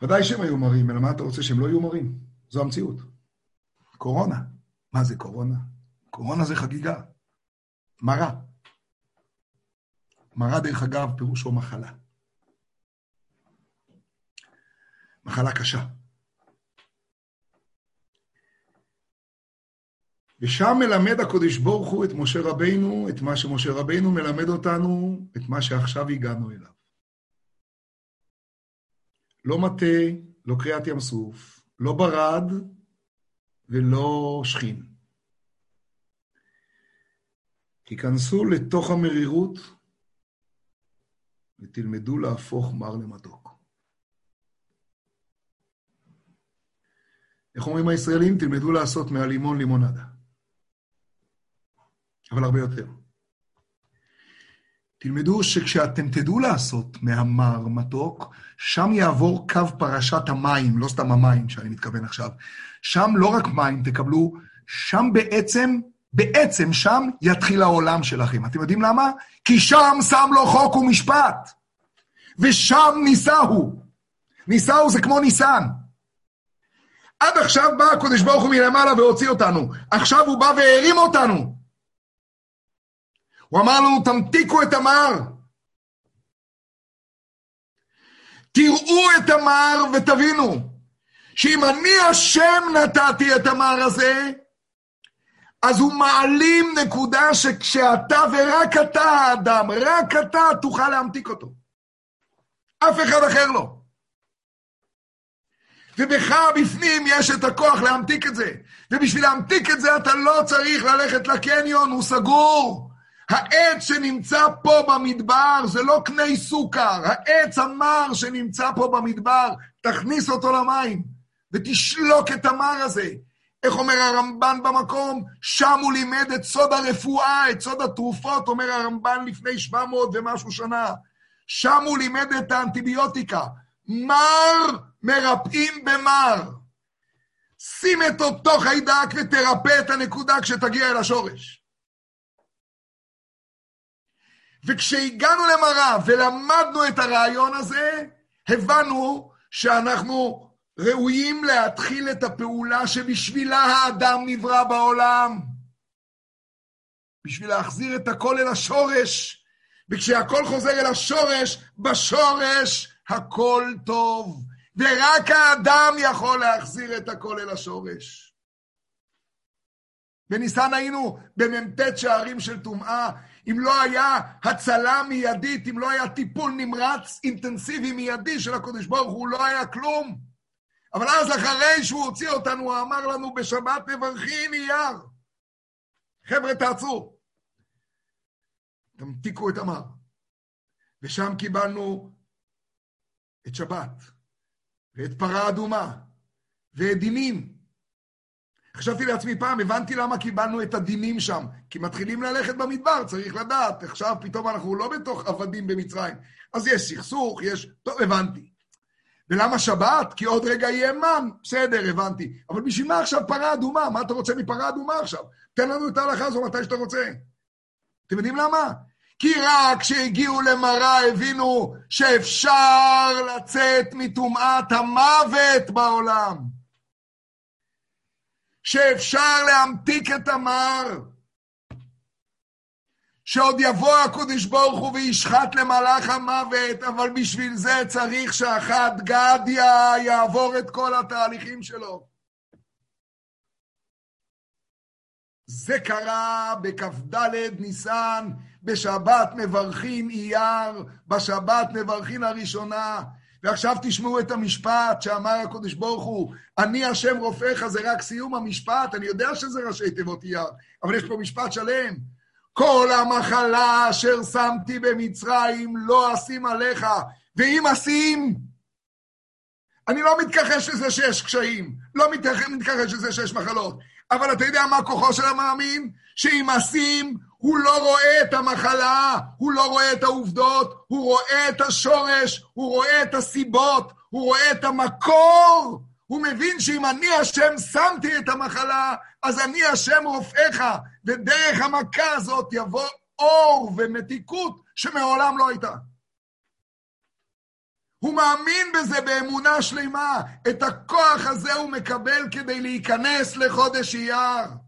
ודאי שהם היו מרים, אלא מה אתה רוצה, שהם לא יהיו מרים? זו המציאות. קורונה. מה זה קורונה? קורונה זה חגיגה. מרה. מרה, דרך אגב, פירושו מחלה. מחלה קשה. ושם מלמד הקודש ברוך הוא את משה רבינו, את מה שמשה רבינו מלמד אותנו, את מה שעכשיו הגענו אליו. לא מטה, לא קריעת ים סוף, לא ברד ולא שכין. תיכנסו לתוך המרירות ותלמדו להפוך מר למתוק. איך אומרים הישראלים? תלמדו לעשות מהלימון לימונדה. אבל הרבה יותר. תלמדו שכשאתם תדעו לעשות מהמר מתוק, שם יעבור קו פרשת המים, לא סתם המים שאני מתכוון עכשיו. שם לא רק מים תקבלו, שם בעצם, בעצם שם יתחיל העולם שלכם. אתם יודעים למה? כי שם שם לו חוק ומשפט. ושם נישאו. נישאו זה כמו ניסן. עד עכשיו בא הקדוש ברוך הוא מלמעלה והוציא אותנו. עכשיו הוא בא והרים אותנו. הוא אמר לנו, תמתיקו את המר. תראו את המר ותבינו שאם אני השם נתתי את המר הזה, אז הוא מעלים נקודה שכשאתה ורק אתה האדם, רק אתה תוכל להמתיק אותו. אף אחד אחר לא. ובך בפנים יש את הכוח להמתיק את זה. ובשביל להמתיק את זה אתה לא צריך ללכת לקניון, הוא סגור. העץ שנמצא פה במדבר זה לא קני סוכר, העץ המר שנמצא פה במדבר, תכניס אותו למים ותשלוק את המר הזה. איך אומר הרמב"ן במקום? שם הוא לימד את סוד הרפואה, את סוד התרופות, אומר הרמב"ן לפני 700 ומשהו שנה. שם הוא לימד את האנטיביוטיקה. מר מרפאים במר. שים את אותו חיידק ותרפא את הנקודה כשתגיע אל השורש. וכשהגענו למראה ולמדנו את הרעיון הזה, הבנו שאנחנו ראויים להתחיל את הפעולה שבשבילה האדם נברא בעולם. בשביל להחזיר את הכל אל השורש, וכשהכל חוזר אל השורש, בשורש הכל טוב. ורק האדם יכול להחזיר את הכל אל השורש. בניסן היינו במ"ט שערים של טומאה, אם לא היה הצלה מיידית, אם לא היה טיפול נמרץ אינטנסיבי מיידי של הקדוש ברוך הוא, לא היה כלום. אבל אז אחרי שהוא הוציא אותנו, הוא אמר לנו בשבת מברכין אייר. חבר'ה, תעצרו. תמתיקו את המר. ושם קיבלנו את שבת, ואת פרה אדומה, ואת דינים, חשבתי לעצמי פעם, הבנתי למה קיבלנו את הדינים שם. כי מתחילים ללכת במדבר, צריך לדעת. עכשיו פתאום אנחנו לא בתוך עבדים במצרים. אז יש סכסוך, יש... טוב, הבנתי. ולמה שבת? כי עוד רגע יהיה מן. בסדר, הבנתי. אבל בשביל מה עכשיו פרה אדומה? מה אתה רוצה מפרה אדומה עכשיו? תן לנו את ההלכה הזו מתי שאתה רוצה. אתם יודעים למה? כי רק כשהגיעו למראה הבינו שאפשר לצאת מטומאת המוות בעולם. שאפשר להמתיק את המר. שעוד יבוא הקודש ברוך הוא וישחט למלאך המוות, אבל בשביל זה צריך שאחד גדיה יעבור את כל התהליכים שלו. זה קרה בכ"ד ניסן, בשבת מברכין אייר, בשבת מברכין הראשונה. ועכשיו תשמעו את המשפט שאמר הקדוש ברוך הוא, אני השם רופאיך, זה רק סיום המשפט, אני יודע שזה ראשי תיבות אייר, אבל יש פה משפט שלם. כל המחלה אשר שמתי במצרים לא אשים עליך, ואם אשים, אני לא מתכחש לזה שיש קשיים, לא מתכחש לזה שיש מחלות, אבל אתה יודע מה כוחו של המאמין? שאם אשים, הוא לא רואה את המחלה, הוא לא רואה את העובדות, הוא רואה את השורש, הוא רואה את הסיבות, הוא רואה את המקור. הוא מבין שאם אני השם שמתי את המחלה, אז אני השם רופאיך, ודרך המכה הזאת יבוא אור ומתיקות שמעולם לא הייתה. הוא מאמין בזה באמונה שלמה. את הכוח הזה הוא מקבל כדי להיכנס לחודש אייר.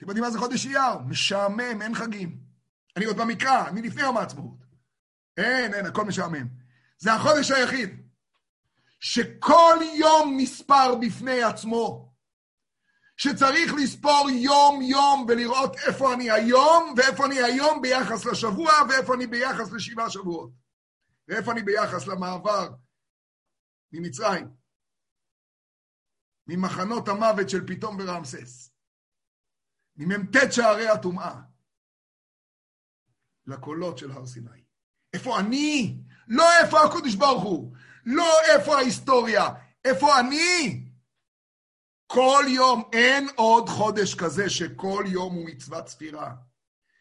אתם יודעים מה זה חודש אייר? משעמם, אין חגים. אני עוד במקרא, אני לפני יום העצמאות. אין, אין, הכל משעמם. זה החודש היחיד שכל יום נספר בפני עצמו. שצריך לספור יום-יום ולראות איפה אני היום, ואיפה אני היום ביחס לשבוע, ואיפה אני ביחס לשבעה שבועות. ואיפה אני ביחס למעבר ממצרים, ממחנות המוות של פתאום ורעמסס, ממ"ט שערי הטומאה, לקולות של הר סיני. איפה אני? לא איפה הקודש ברוך הוא, לא איפה ההיסטוריה, איפה אני? כל יום, אין עוד חודש כזה שכל יום הוא מצוות ספירה.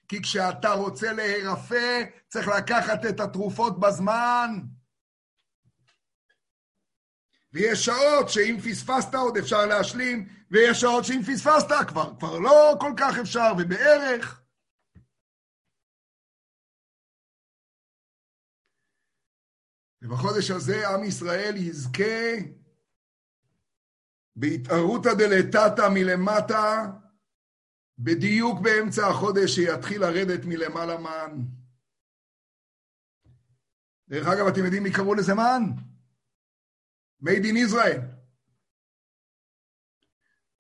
כי כשאתה רוצה להירפא, צריך לקחת את התרופות בזמן. ויש שעות שאם פספסת עוד אפשר להשלים, ויש שעות שאם פספסת כבר, כבר לא כל כך אפשר, ובערך. ובחודש הזה עם ישראל יזכה בהתערותא דלתתא מלמטה, בדיוק באמצע החודש שיתחיל לרדת מלמעלה מן. דרך אגב, אתם יודעים מי קראו לזה מן? made in Israel.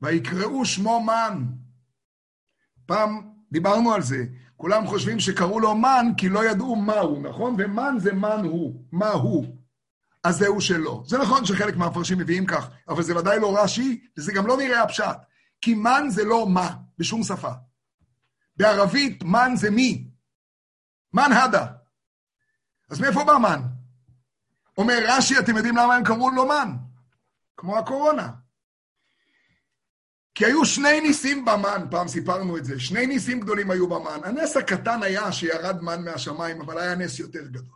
ויקראו שמו מן. פעם דיברנו על זה, כולם חושבים שקראו לו מן כי לא ידעו מהו, נכון? ומן זה מן הוא, מה הוא. אז זהו שלא. זה נכון שחלק מהמפרשים מביאים כך, אבל זה ודאי לא רש"י, וזה גם לא נראה הפשט. כי מן זה לא מה, בשום שפה. בערבית מן זה מי. מן הדה. אז מאיפה בא מן? אומר רש"י, אתם יודעים למה הם קראו לו מן? כמו הקורונה. כי היו שני ניסים במן, פעם סיפרנו את זה, שני ניסים גדולים היו במן. הנס הקטן היה שירד מן מהשמיים, אבל היה נס יותר גדול.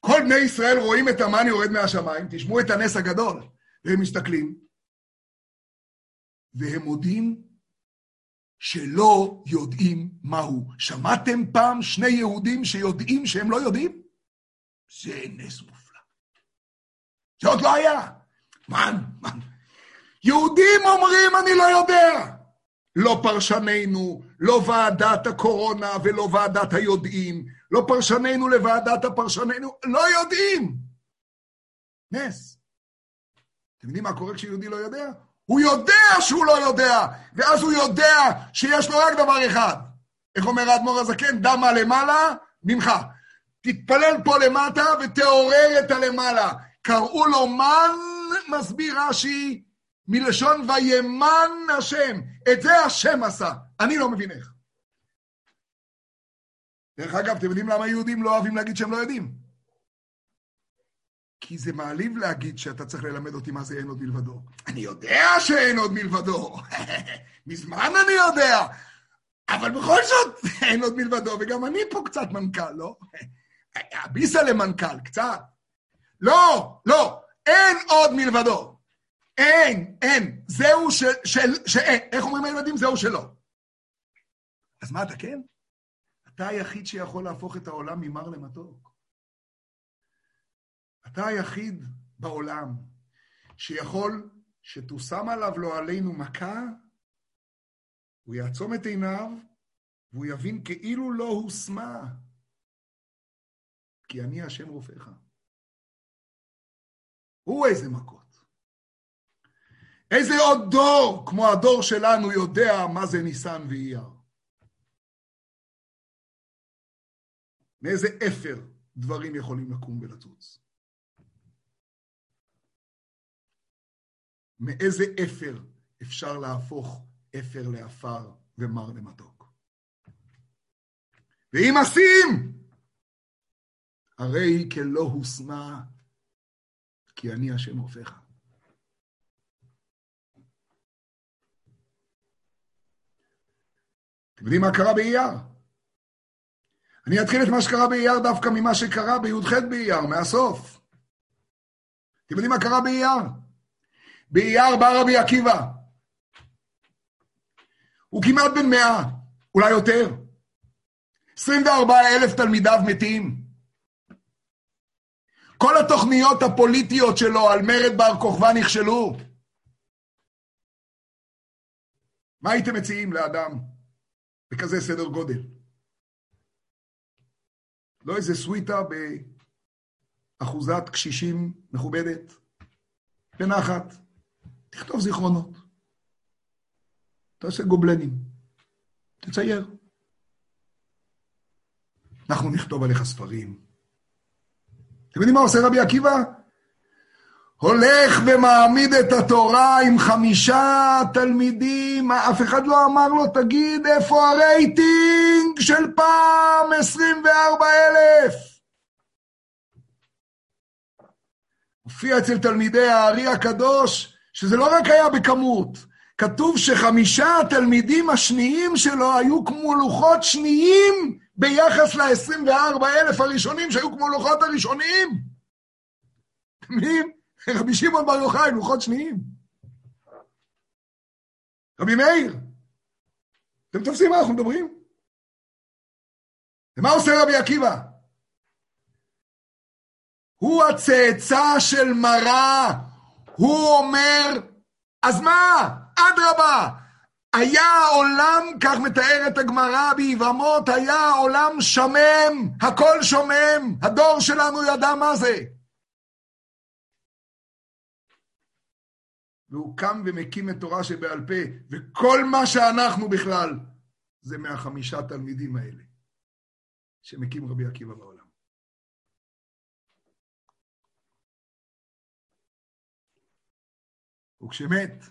כל בני ישראל רואים את המן יורד מהשמיים, תשמעו את הנס הגדול, והם מסתכלים, והם מודים שלא יודעים מהו. שמעתם פעם שני יהודים שיודעים שהם לא יודעים? זה נס מופלא. זה עוד לא היה. מן, מן. יהודים אומרים, אני לא יודע. לא פרשנינו, לא ועדת הקורונה ולא ועדת היודעים, לא פרשנינו לוועדת הפרשנינו, לא יודעים. נס. אתם יודעים מה קורה כשיהודי לא יודע? הוא יודע שהוא לא יודע, ואז הוא יודע שיש לו רק דבר אחד. איך אומר האדמו"ר הזקן? דמה למעלה, ממך. תתפלל פה למטה ותעורר את הלמעלה. קראו לו מן, מסביר רש"י, מלשון וימן השם. את זה השם עשה. אני לא מבין איך. דרך אגב, אתם יודעים למה יהודים לא אוהבים להגיד שהם לא יודעים? כי זה מעליב להגיד שאתה צריך ללמד אותי מה זה אין עוד מלבדו. אני יודע שאין עוד מלבדו. מזמן אני יודע. אבל בכל זאת, אין עוד מלבדו, וגם אני פה קצת מנכ"ל, לא? הביסה למנכ"ל, קצת. לא, לא, אין עוד מלבדו. אין, אין. זהו של, של, שאין. איך אומרים הילדים? זהו שלא. אז מה אתה כן? אתה היחיד שיכול להפוך את העולם ממר למתוק. אתה היחיד בעולם שיכול שתושם עליו לא עלינו מכה, הוא יעצום את עיניו והוא יבין כאילו לא הושמה. כי אני השם רופאיך. הוא איזה מכות. איזה עוד דור, כמו הדור שלנו, יודע מה זה ניסן ואייר. מאיזה אפר דברים יכולים לקום ולצוץ. מאיזה אפר אפשר להפוך אפר לעפר ומר למתוק. ואם עשים, הרי כלא הושמה, כי אני השם רופאיך. אתם יודעים מה קרה באייר? אני אתחיל את מה שקרה באייר דווקא ממה שקרה בי"ח באייר, מהסוף. אתם יודעים מה קרה באייר? באייר בא רבי עקיבא. הוא כמעט בן מאה, אולי יותר. 24 אלף תלמידיו מתים. כל התוכניות הפוליטיות שלו על מרד בר כוכבא נכשלו. מה הייתם מציעים לאדם בכזה סדר גודל? לא איזה סוויטה באחוזת קשישים מכובדת, בנחת. תכתוב זיכרונות. תעשה גובלנים. תצייר. אנחנו נכתוב עליך ספרים. אתם יודעים מה עושה רבי עקיבא? הולך ומעמיד את התורה עם חמישה תלמידים, אף אחד לא אמר לו, תגיד, איפה הרייטינג של פעם 24 אלף? הופיע אצל תלמידי הארי הקדוש, שזה לא רק היה בכמות, כתוב שחמישה התלמידים השניים שלו היו כמו לוחות שניים ביחס ל-24 אלף הראשונים שהיו כמו לוחות הראשונים. אתם? רבי שמעון בר יוחאי, לוחות שניים. רבי מאיר, אתם תופסים מה אנחנו מדברים? ומה עושה רבי עקיבא? הוא הצאצא של מראה, הוא אומר, אז מה? אדרבה, היה העולם, כך מתארת הגמרא ביבמות, היה העולם שומם, הכל שומם, הדור שלנו ידע מה זה. והוא קם ומקים את תורה שבעל פה, וכל מה שאנחנו בכלל, זה מהחמישה תלמידים האלה, שמקים רבי עקיבא בעולם. וכשמת,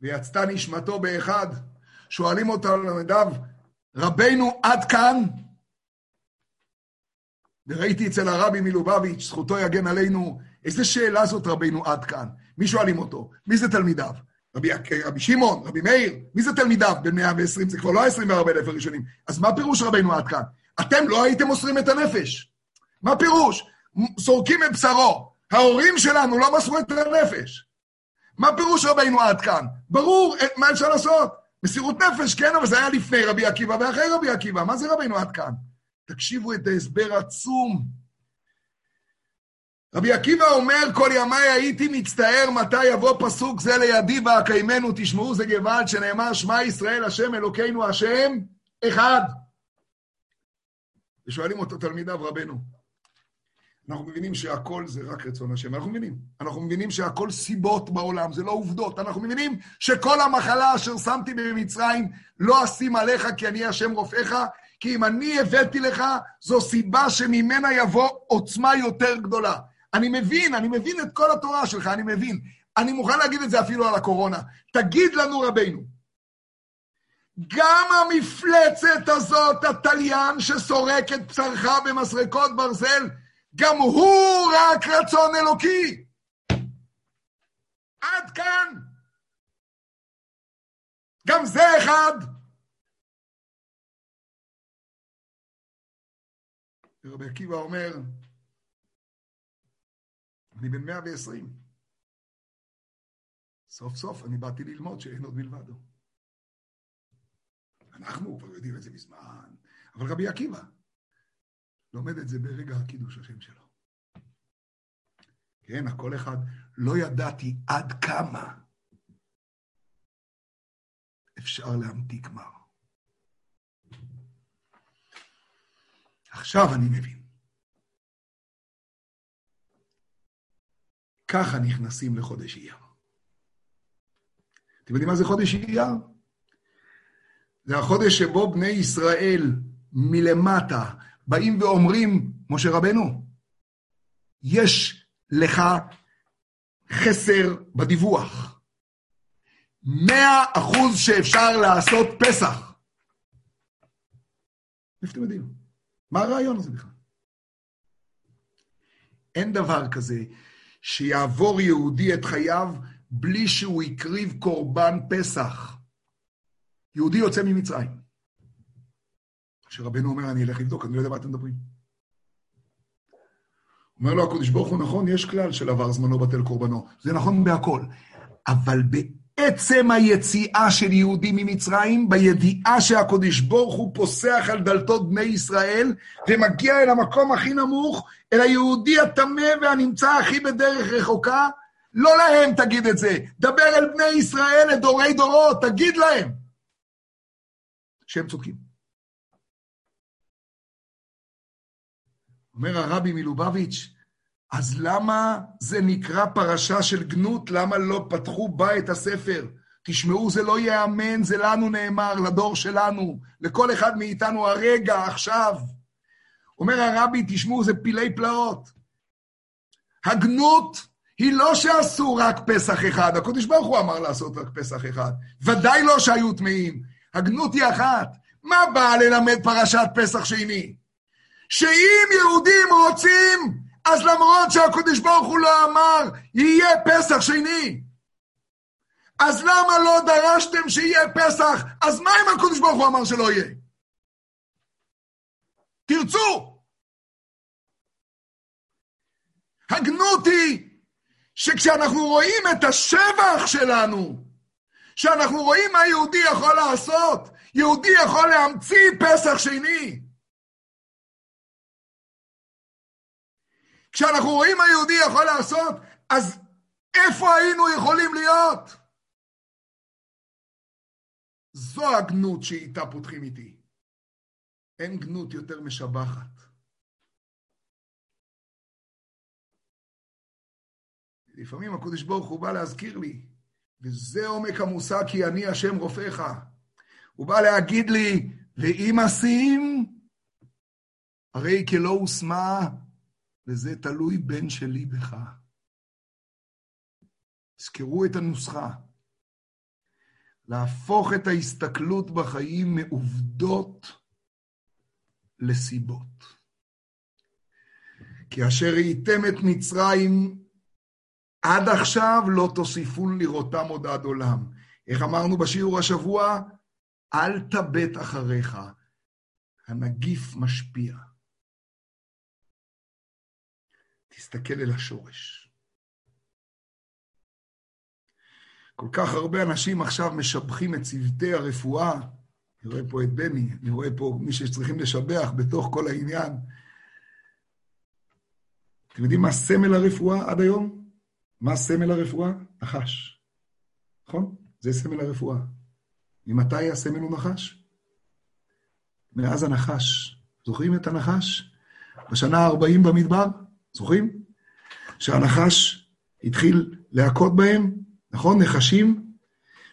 ויצתה נשמתו באחד, שואלים אותו על תלמידיו, רבנו עד כאן? וראיתי אצל הרבי מלובביץ', זכותו יגן עלינו, איזה שאלה זאת רבנו עד כאן? מי שואלים אותו? מי זה תלמידיו? רבי, רבי שמעון, רבי מאיר, מי זה תלמידיו? בין 120, זה כבר לא ה-24 אלף הראשונים. אז מה פירוש רבנו עד כאן? אתם לא הייתם מוסרים את הנפש. מה פירוש? סורקים את בשרו. ההורים שלנו לא מסרו את הנפש. מה פירוש רבינו עד כאן? ברור, מה אפשר לעשות? מסירות נפש, כן, אבל זה היה לפני רבי עקיבא ואחרי רבי עקיבא. מה זה רבינו עד כאן? תקשיבו את ההסבר עצום. רבי עקיבא אומר, כל ימיי הייתי מצטער מתי יבוא פסוק זה לידי ואקיימנו, תשמעו זה גוואלד שנאמר, שמע ישראל, השם אלוקינו, השם אחד. ושואלים אותו תלמידיו, רבנו, אנחנו מבינים שהכל זה רק רצון השם, אנחנו מבינים. אנחנו מבינים שהכל סיבות בעולם, זה לא עובדות. אנחנו מבינים שכל המחלה אשר שמתי במצרים לא אשים עליך כי אני השם רופאיך, כי אם אני הבאתי לך, זו סיבה שממנה יבוא עוצמה יותר גדולה. אני מבין, אני מבין את כל התורה שלך, אני מבין. אני מוכן להגיד את זה אפילו על הקורונה. תגיד לנו, רבינו, גם המפלצת הזאת, התליין שסורק את בשרך במסרקות ברזל, גם הוא רק רצון אלוקי. עד כאן. גם זה אחד. ורבי עקיבא אומר, אני בן 120. סוף סוף אני באתי ללמוד שאין עוד מלבדו. אנחנו כבר יודעים את זה מזמן, אבל רבי עקיבא לומד את זה ברגע הקידוש השם שלו. כן, הכל אחד, לא ידעתי עד כמה אפשר להמתיק מר. עכשיו אני מבין. ככה נכנסים לחודש אייר. אתם יודעים מה זה חודש אייר? זה החודש שבו בני ישראל מלמטה באים ואומרים, משה רבנו, יש לך חסר בדיווח. מאה אחוז שאפשר לעשות פסח. איפה אתם יודעים? מה הרעיון הזה בכלל? אין דבר כזה שיעבור יהודי את חייו בלי שהוא הקריב קורבן פסח. יהודי יוצא ממצרים. כשרבנו אומר, אני אלך לבדוק, אני לא יודע מה אתם מדברים. אומר לו הקדוש ברוך הוא, נכון, יש כלל של עבר זמנו בטל קורבנו. זה נכון בהכל. אבל בעצם היציאה של יהודים ממצרים, בידיעה שהקדוש ברוך הוא פוסח על דלתות בני ישראל, ומגיע אל המקום הכי נמוך, אל היהודי הטמא והנמצא הכי בדרך רחוקה, לא להם תגיד את זה, דבר אל בני ישראל לדורי דורות, תגיד להם שהם צודקים. אומר הרבי מלובביץ', אז למה זה נקרא פרשה של גנות? למה לא פתחו בה את הספר? תשמעו, זה לא ייאמן, זה לנו נאמר, לדור שלנו, לכל אחד מאיתנו הרגע, עכשיו. אומר הרבי, תשמעו, זה פילי פלאות. הגנות היא לא שעשו רק פסח אחד, הקדוש ברוך הוא אמר לעשות רק פסח אחד. ודאי לא שהיו טמאים. הגנות היא אחת. מה באה ללמד פרשת פסח שני? שאם יהודים רוצים, אז למרות שהקדוש ברוך הוא לא אמר, יהיה פסח שני. אז למה לא דרשתם שיהיה פסח? אז מה אם הקדוש ברוך הוא אמר שלא יהיה? תרצו. הגנות היא שכשאנחנו רואים את השבח שלנו, שאנחנו רואים מה יהודי יכול לעשות, יהודי יכול להמציא פסח שני. כשאנחנו רואים מה יהודי יכול לעשות, אז איפה היינו יכולים להיות? זו הגנות שאיתה פותחים איתי. אין גנות יותר משבחת. לפעמים הקדוש ברוך הוא בא להזכיר לי, וזה עומק המושג כי אני השם רופאיך. הוא בא להגיד לי, ואם אשים, הרי כלא הושמה, וזה תלוי בן שלי בך. תזכרו את הנוסחה. להפוך את ההסתכלות בחיים מעובדות לסיבות. כי אשר ראיתם את מצרים עד עכשיו לא תוסיפו לראותם עוד עד עולם. איך אמרנו בשיעור השבוע? אל תבט אחריך, הנגיף משפיע. תסתכל אל השורש. כל כך הרבה אנשים עכשיו משבחים את צוותי הרפואה. אני רואה פה את בני, אני רואה פה מי שצריכים לשבח בתוך כל העניין. אתם יודעים מה סמל הרפואה עד היום? מה סמל הרפואה? נחש. נכון? זה סמל הרפואה. ממתי הסמל הוא נחש? מאז הנחש. זוכרים את הנחש? בשנה ה-40 במדבר? זוכרים? שהנחש התחיל להכות בהם, נכון? נחשים.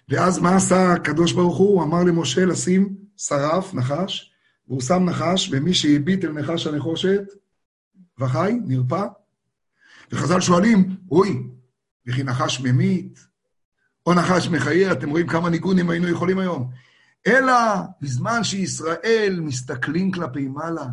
ואז מה עשה הקדוש ברוך הוא? הוא אמר למשה לשים שרף, נחש, והוא שם נחש, ומי שהביט אל נחש הנחושת, וחי, נרפא. וחז"ל שואלים, אוי, וכי נחש ממית, או נחש מחיה, אתם רואים כמה ניגונים היינו יכולים היום. אלא בזמן שישראל מסתכלים כלפי מעלה,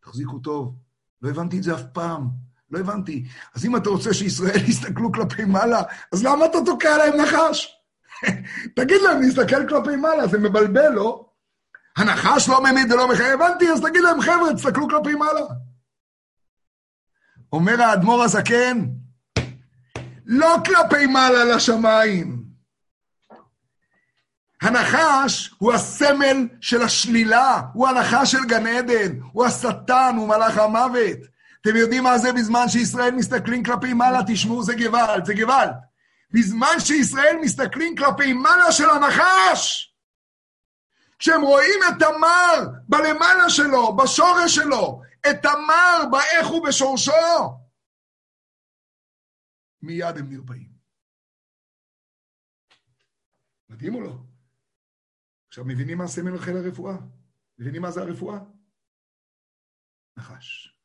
תחזיקו טוב, לא הבנתי את זה אף פעם, לא הבנתי. אז אם אתה רוצה שישראל יסתכלו כלפי מעלה, אז למה אתה תוקע להם נחש? תגיד להם להסתכל כלפי מעלה, זה מבלבל, לא? הנחש לא ממית ולא מחייב, הבנתי, אז תגיד להם, חבר'ה, תסתכלו כלפי מעלה. אומר האדמו"ר הזקן, לא כלפי מעלה לשמיים. הנחש הוא הסמל של השלילה, הוא הנחש של גן עדן, הוא השטן, הוא מלאך המוות. אתם יודעים מה זה בזמן שישראל מסתכלים כלפי מעלה? תשמעו, זה גוואלד, זה גוואלד. בזמן שישראל מסתכלים כלפי מעלה של הנחש, כשהם רואים את תמר בלמעלה שלו, בשורש שלו, את תמר באיך ובשורשו, מיד הם נרפאים. מדהים או לא? עכשיו, מבינים מה סמל חיל הרפואה? מבינים מה זה הרפואה? נחש.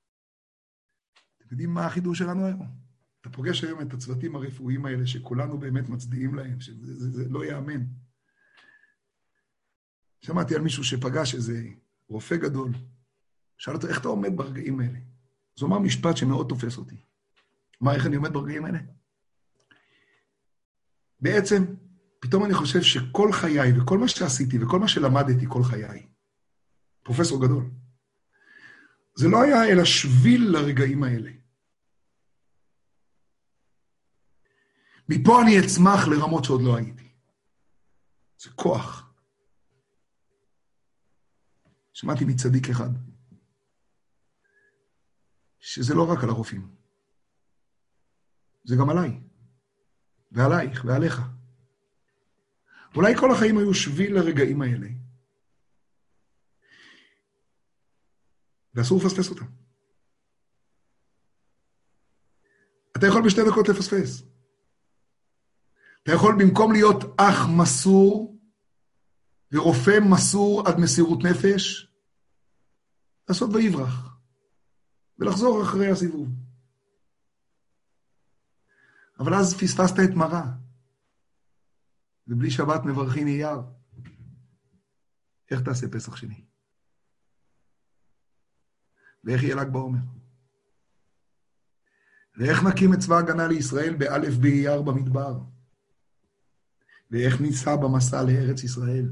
אתם יודעים מה החידוש שלנו היום? אתה פוגש היום את הצוותים הרפואיים האלה, שכולנו באמת מצדיעים להם, שזה זה, זה לא ייאמן. שמעתי על מישהו שפגש איזה רופא גדול, שאל אותו, איך אתה עומד ברגעים האלה? אז הוא אמר משפט שמאוד תופס אותי. מה, איך אני עומד ברגעים האלה? בעצם, פתאום אני חושב שכל חיי וכל מה שעשיתי וכל מה שלמדתי כל חיי, פרופסור גדול, זה לא היה אלא שביל לרגעים האלה. מפה אני אצמח לרמות שעוד לא הייתי. זה כוח. שמעתי מצדיק אחד, שזה לא רק על הרופאים, זה גם עליי, ועלייך, ועליך. אולי כל החיים היו שביל לרגעים האלה, ואסור לפספס אותם. אתה יכול בשתי דקות לפספס. אתה יכול במקום להיות אח מסור ורופא מסור עד מסירות נפש, לעשות ויברח, ולחזור אחרי הסיבוב. אבל אז פספסת את מראה, ובלי שבת מברכין אייר. איך תעשה פסח שני? ואיך יהיה ל"ג בעומר? ואיך נקים את צבא ההגנה לישראל באלף באייר במדבר? ואיך ניסע במסע לארץ ישראל?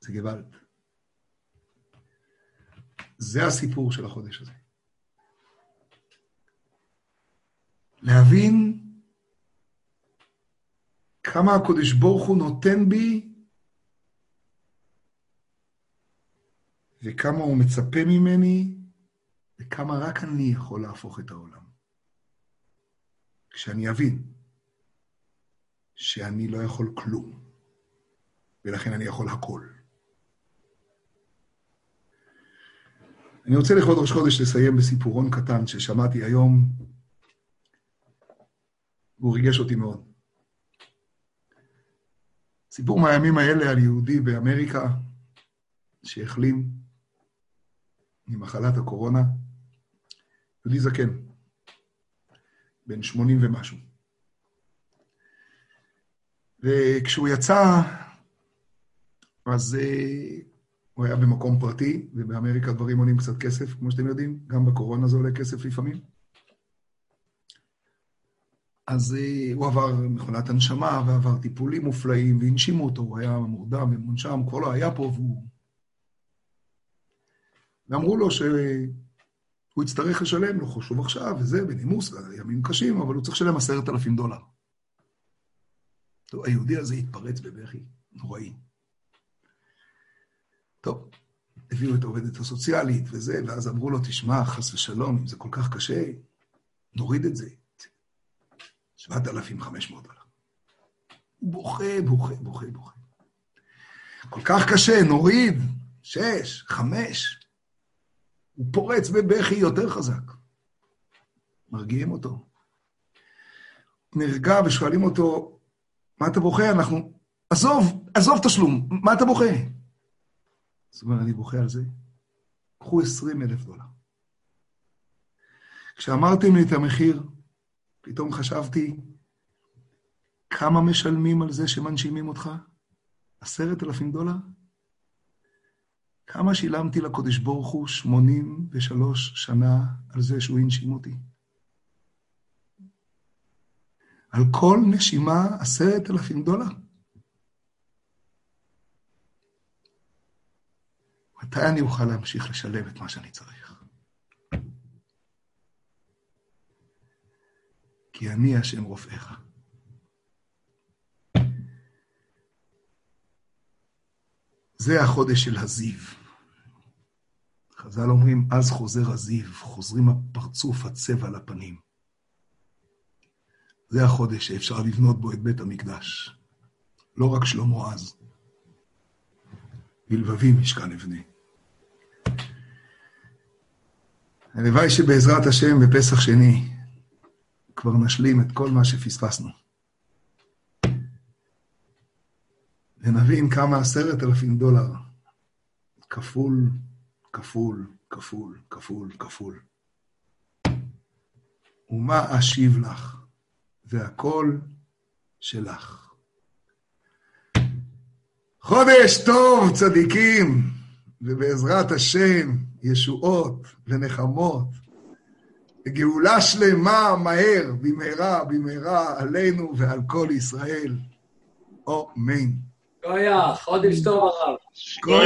זה גוואלד. זה הסיפור של החודש הזה. להבין כמה הקודש ברוך הוא נותן בי וכמה הוא מצפה ממני וכמה רק אני יכול להפוך את העולם. כשאני אבין שאני לא יכול כלום, ולכן אני יכול הכל. אני רוצה לכבוד ראש חודש לסיים בסיפורון קטן ששמעתי היום, והוא ריגש אותי מאוד. סיפור מהימים האלה על יהודי באמריקה שהחלים ממחלת הקורונה, יהודי זקן, בן 80 ומשהו. וכשהוא יצא, אז אה, הוא היה במקום פרטי, ובאמריקה דברים עולים קצת כסף, כמו שאתם יודעים, גם בקורונה זה עולה כסף לפעמים. אז אה, הוא עבר מכונת הנשמה, ועבר טיפולים מופלאים, והנשימו אותו, הוא היה מורדם ומונשם, כבר לא היה פה, והוא... ואמרו לו שהוא יצטרך לשלם, לא חשוב עכשיו, וזה, בנימוס, ימים קשים, אבל הוא צריך לשלם עשרת אלפים דולר. טוב, היהודי הזה התפרץ בבכי נוראי. טוב, הביאו את העובדת הסוציאלית וזה, ואז אמרו לו, תשמע, חס ושלום, אם זה כל כך קשה, נוריד את זה. 7,500 דולר. בוכה, בוכה, בוכה, בוכה. כל כך קשה, נוריד, שש, חמש. הוא פורץ בבכי יותר חזק. מרגיעים אותו. נרגע ושואלים אותו, מה אתה בוכה? אנחנו... עזוב, עזוב תשלום, מה אתה בוכה? זאת אומרת, אני בוכה על זה. קחו 20 אלף דולר. כשאמרתם לי את המחיר, פתאום חשבתי, כמה משלמים על זה שמנשימים אותך? עשרת אלפים דולר? כמה שילמתי לקודש ברוך הוא 83 שנה על זה שהוא הנשים אותי? על כל נשימה עשרת אלפים דולר. מתי אני אוכל להמשיך לשלם את מה שאני צריך? כי אני השם רופאיך. זה החודש של הזיו. חז"ל אומרים, אז חוזר הזיו, חוזרים הפרצוף, הצבע לפנים. זה החודש שאפשר לבנות בו את בית המקדש. לא רק שלמה אז. בלבבי משכן אבני. הלוואי שבעזרת השם בפסח שני כבר נשלים את כל מה שפספסנו. ונבין כמה עשרת אלפים דולר כפול, כפול, כפול, כפול, כפול. ומה אשיב לך? והכל שלך. חודש טוב, צדיקים, ובעזרת השם, ישועות ונחמות, וגאולה שלמה מהר, במהרה, במהרה, עלינו ועל כל ישראל. אמן. גויה, חודש טוב הרב. כל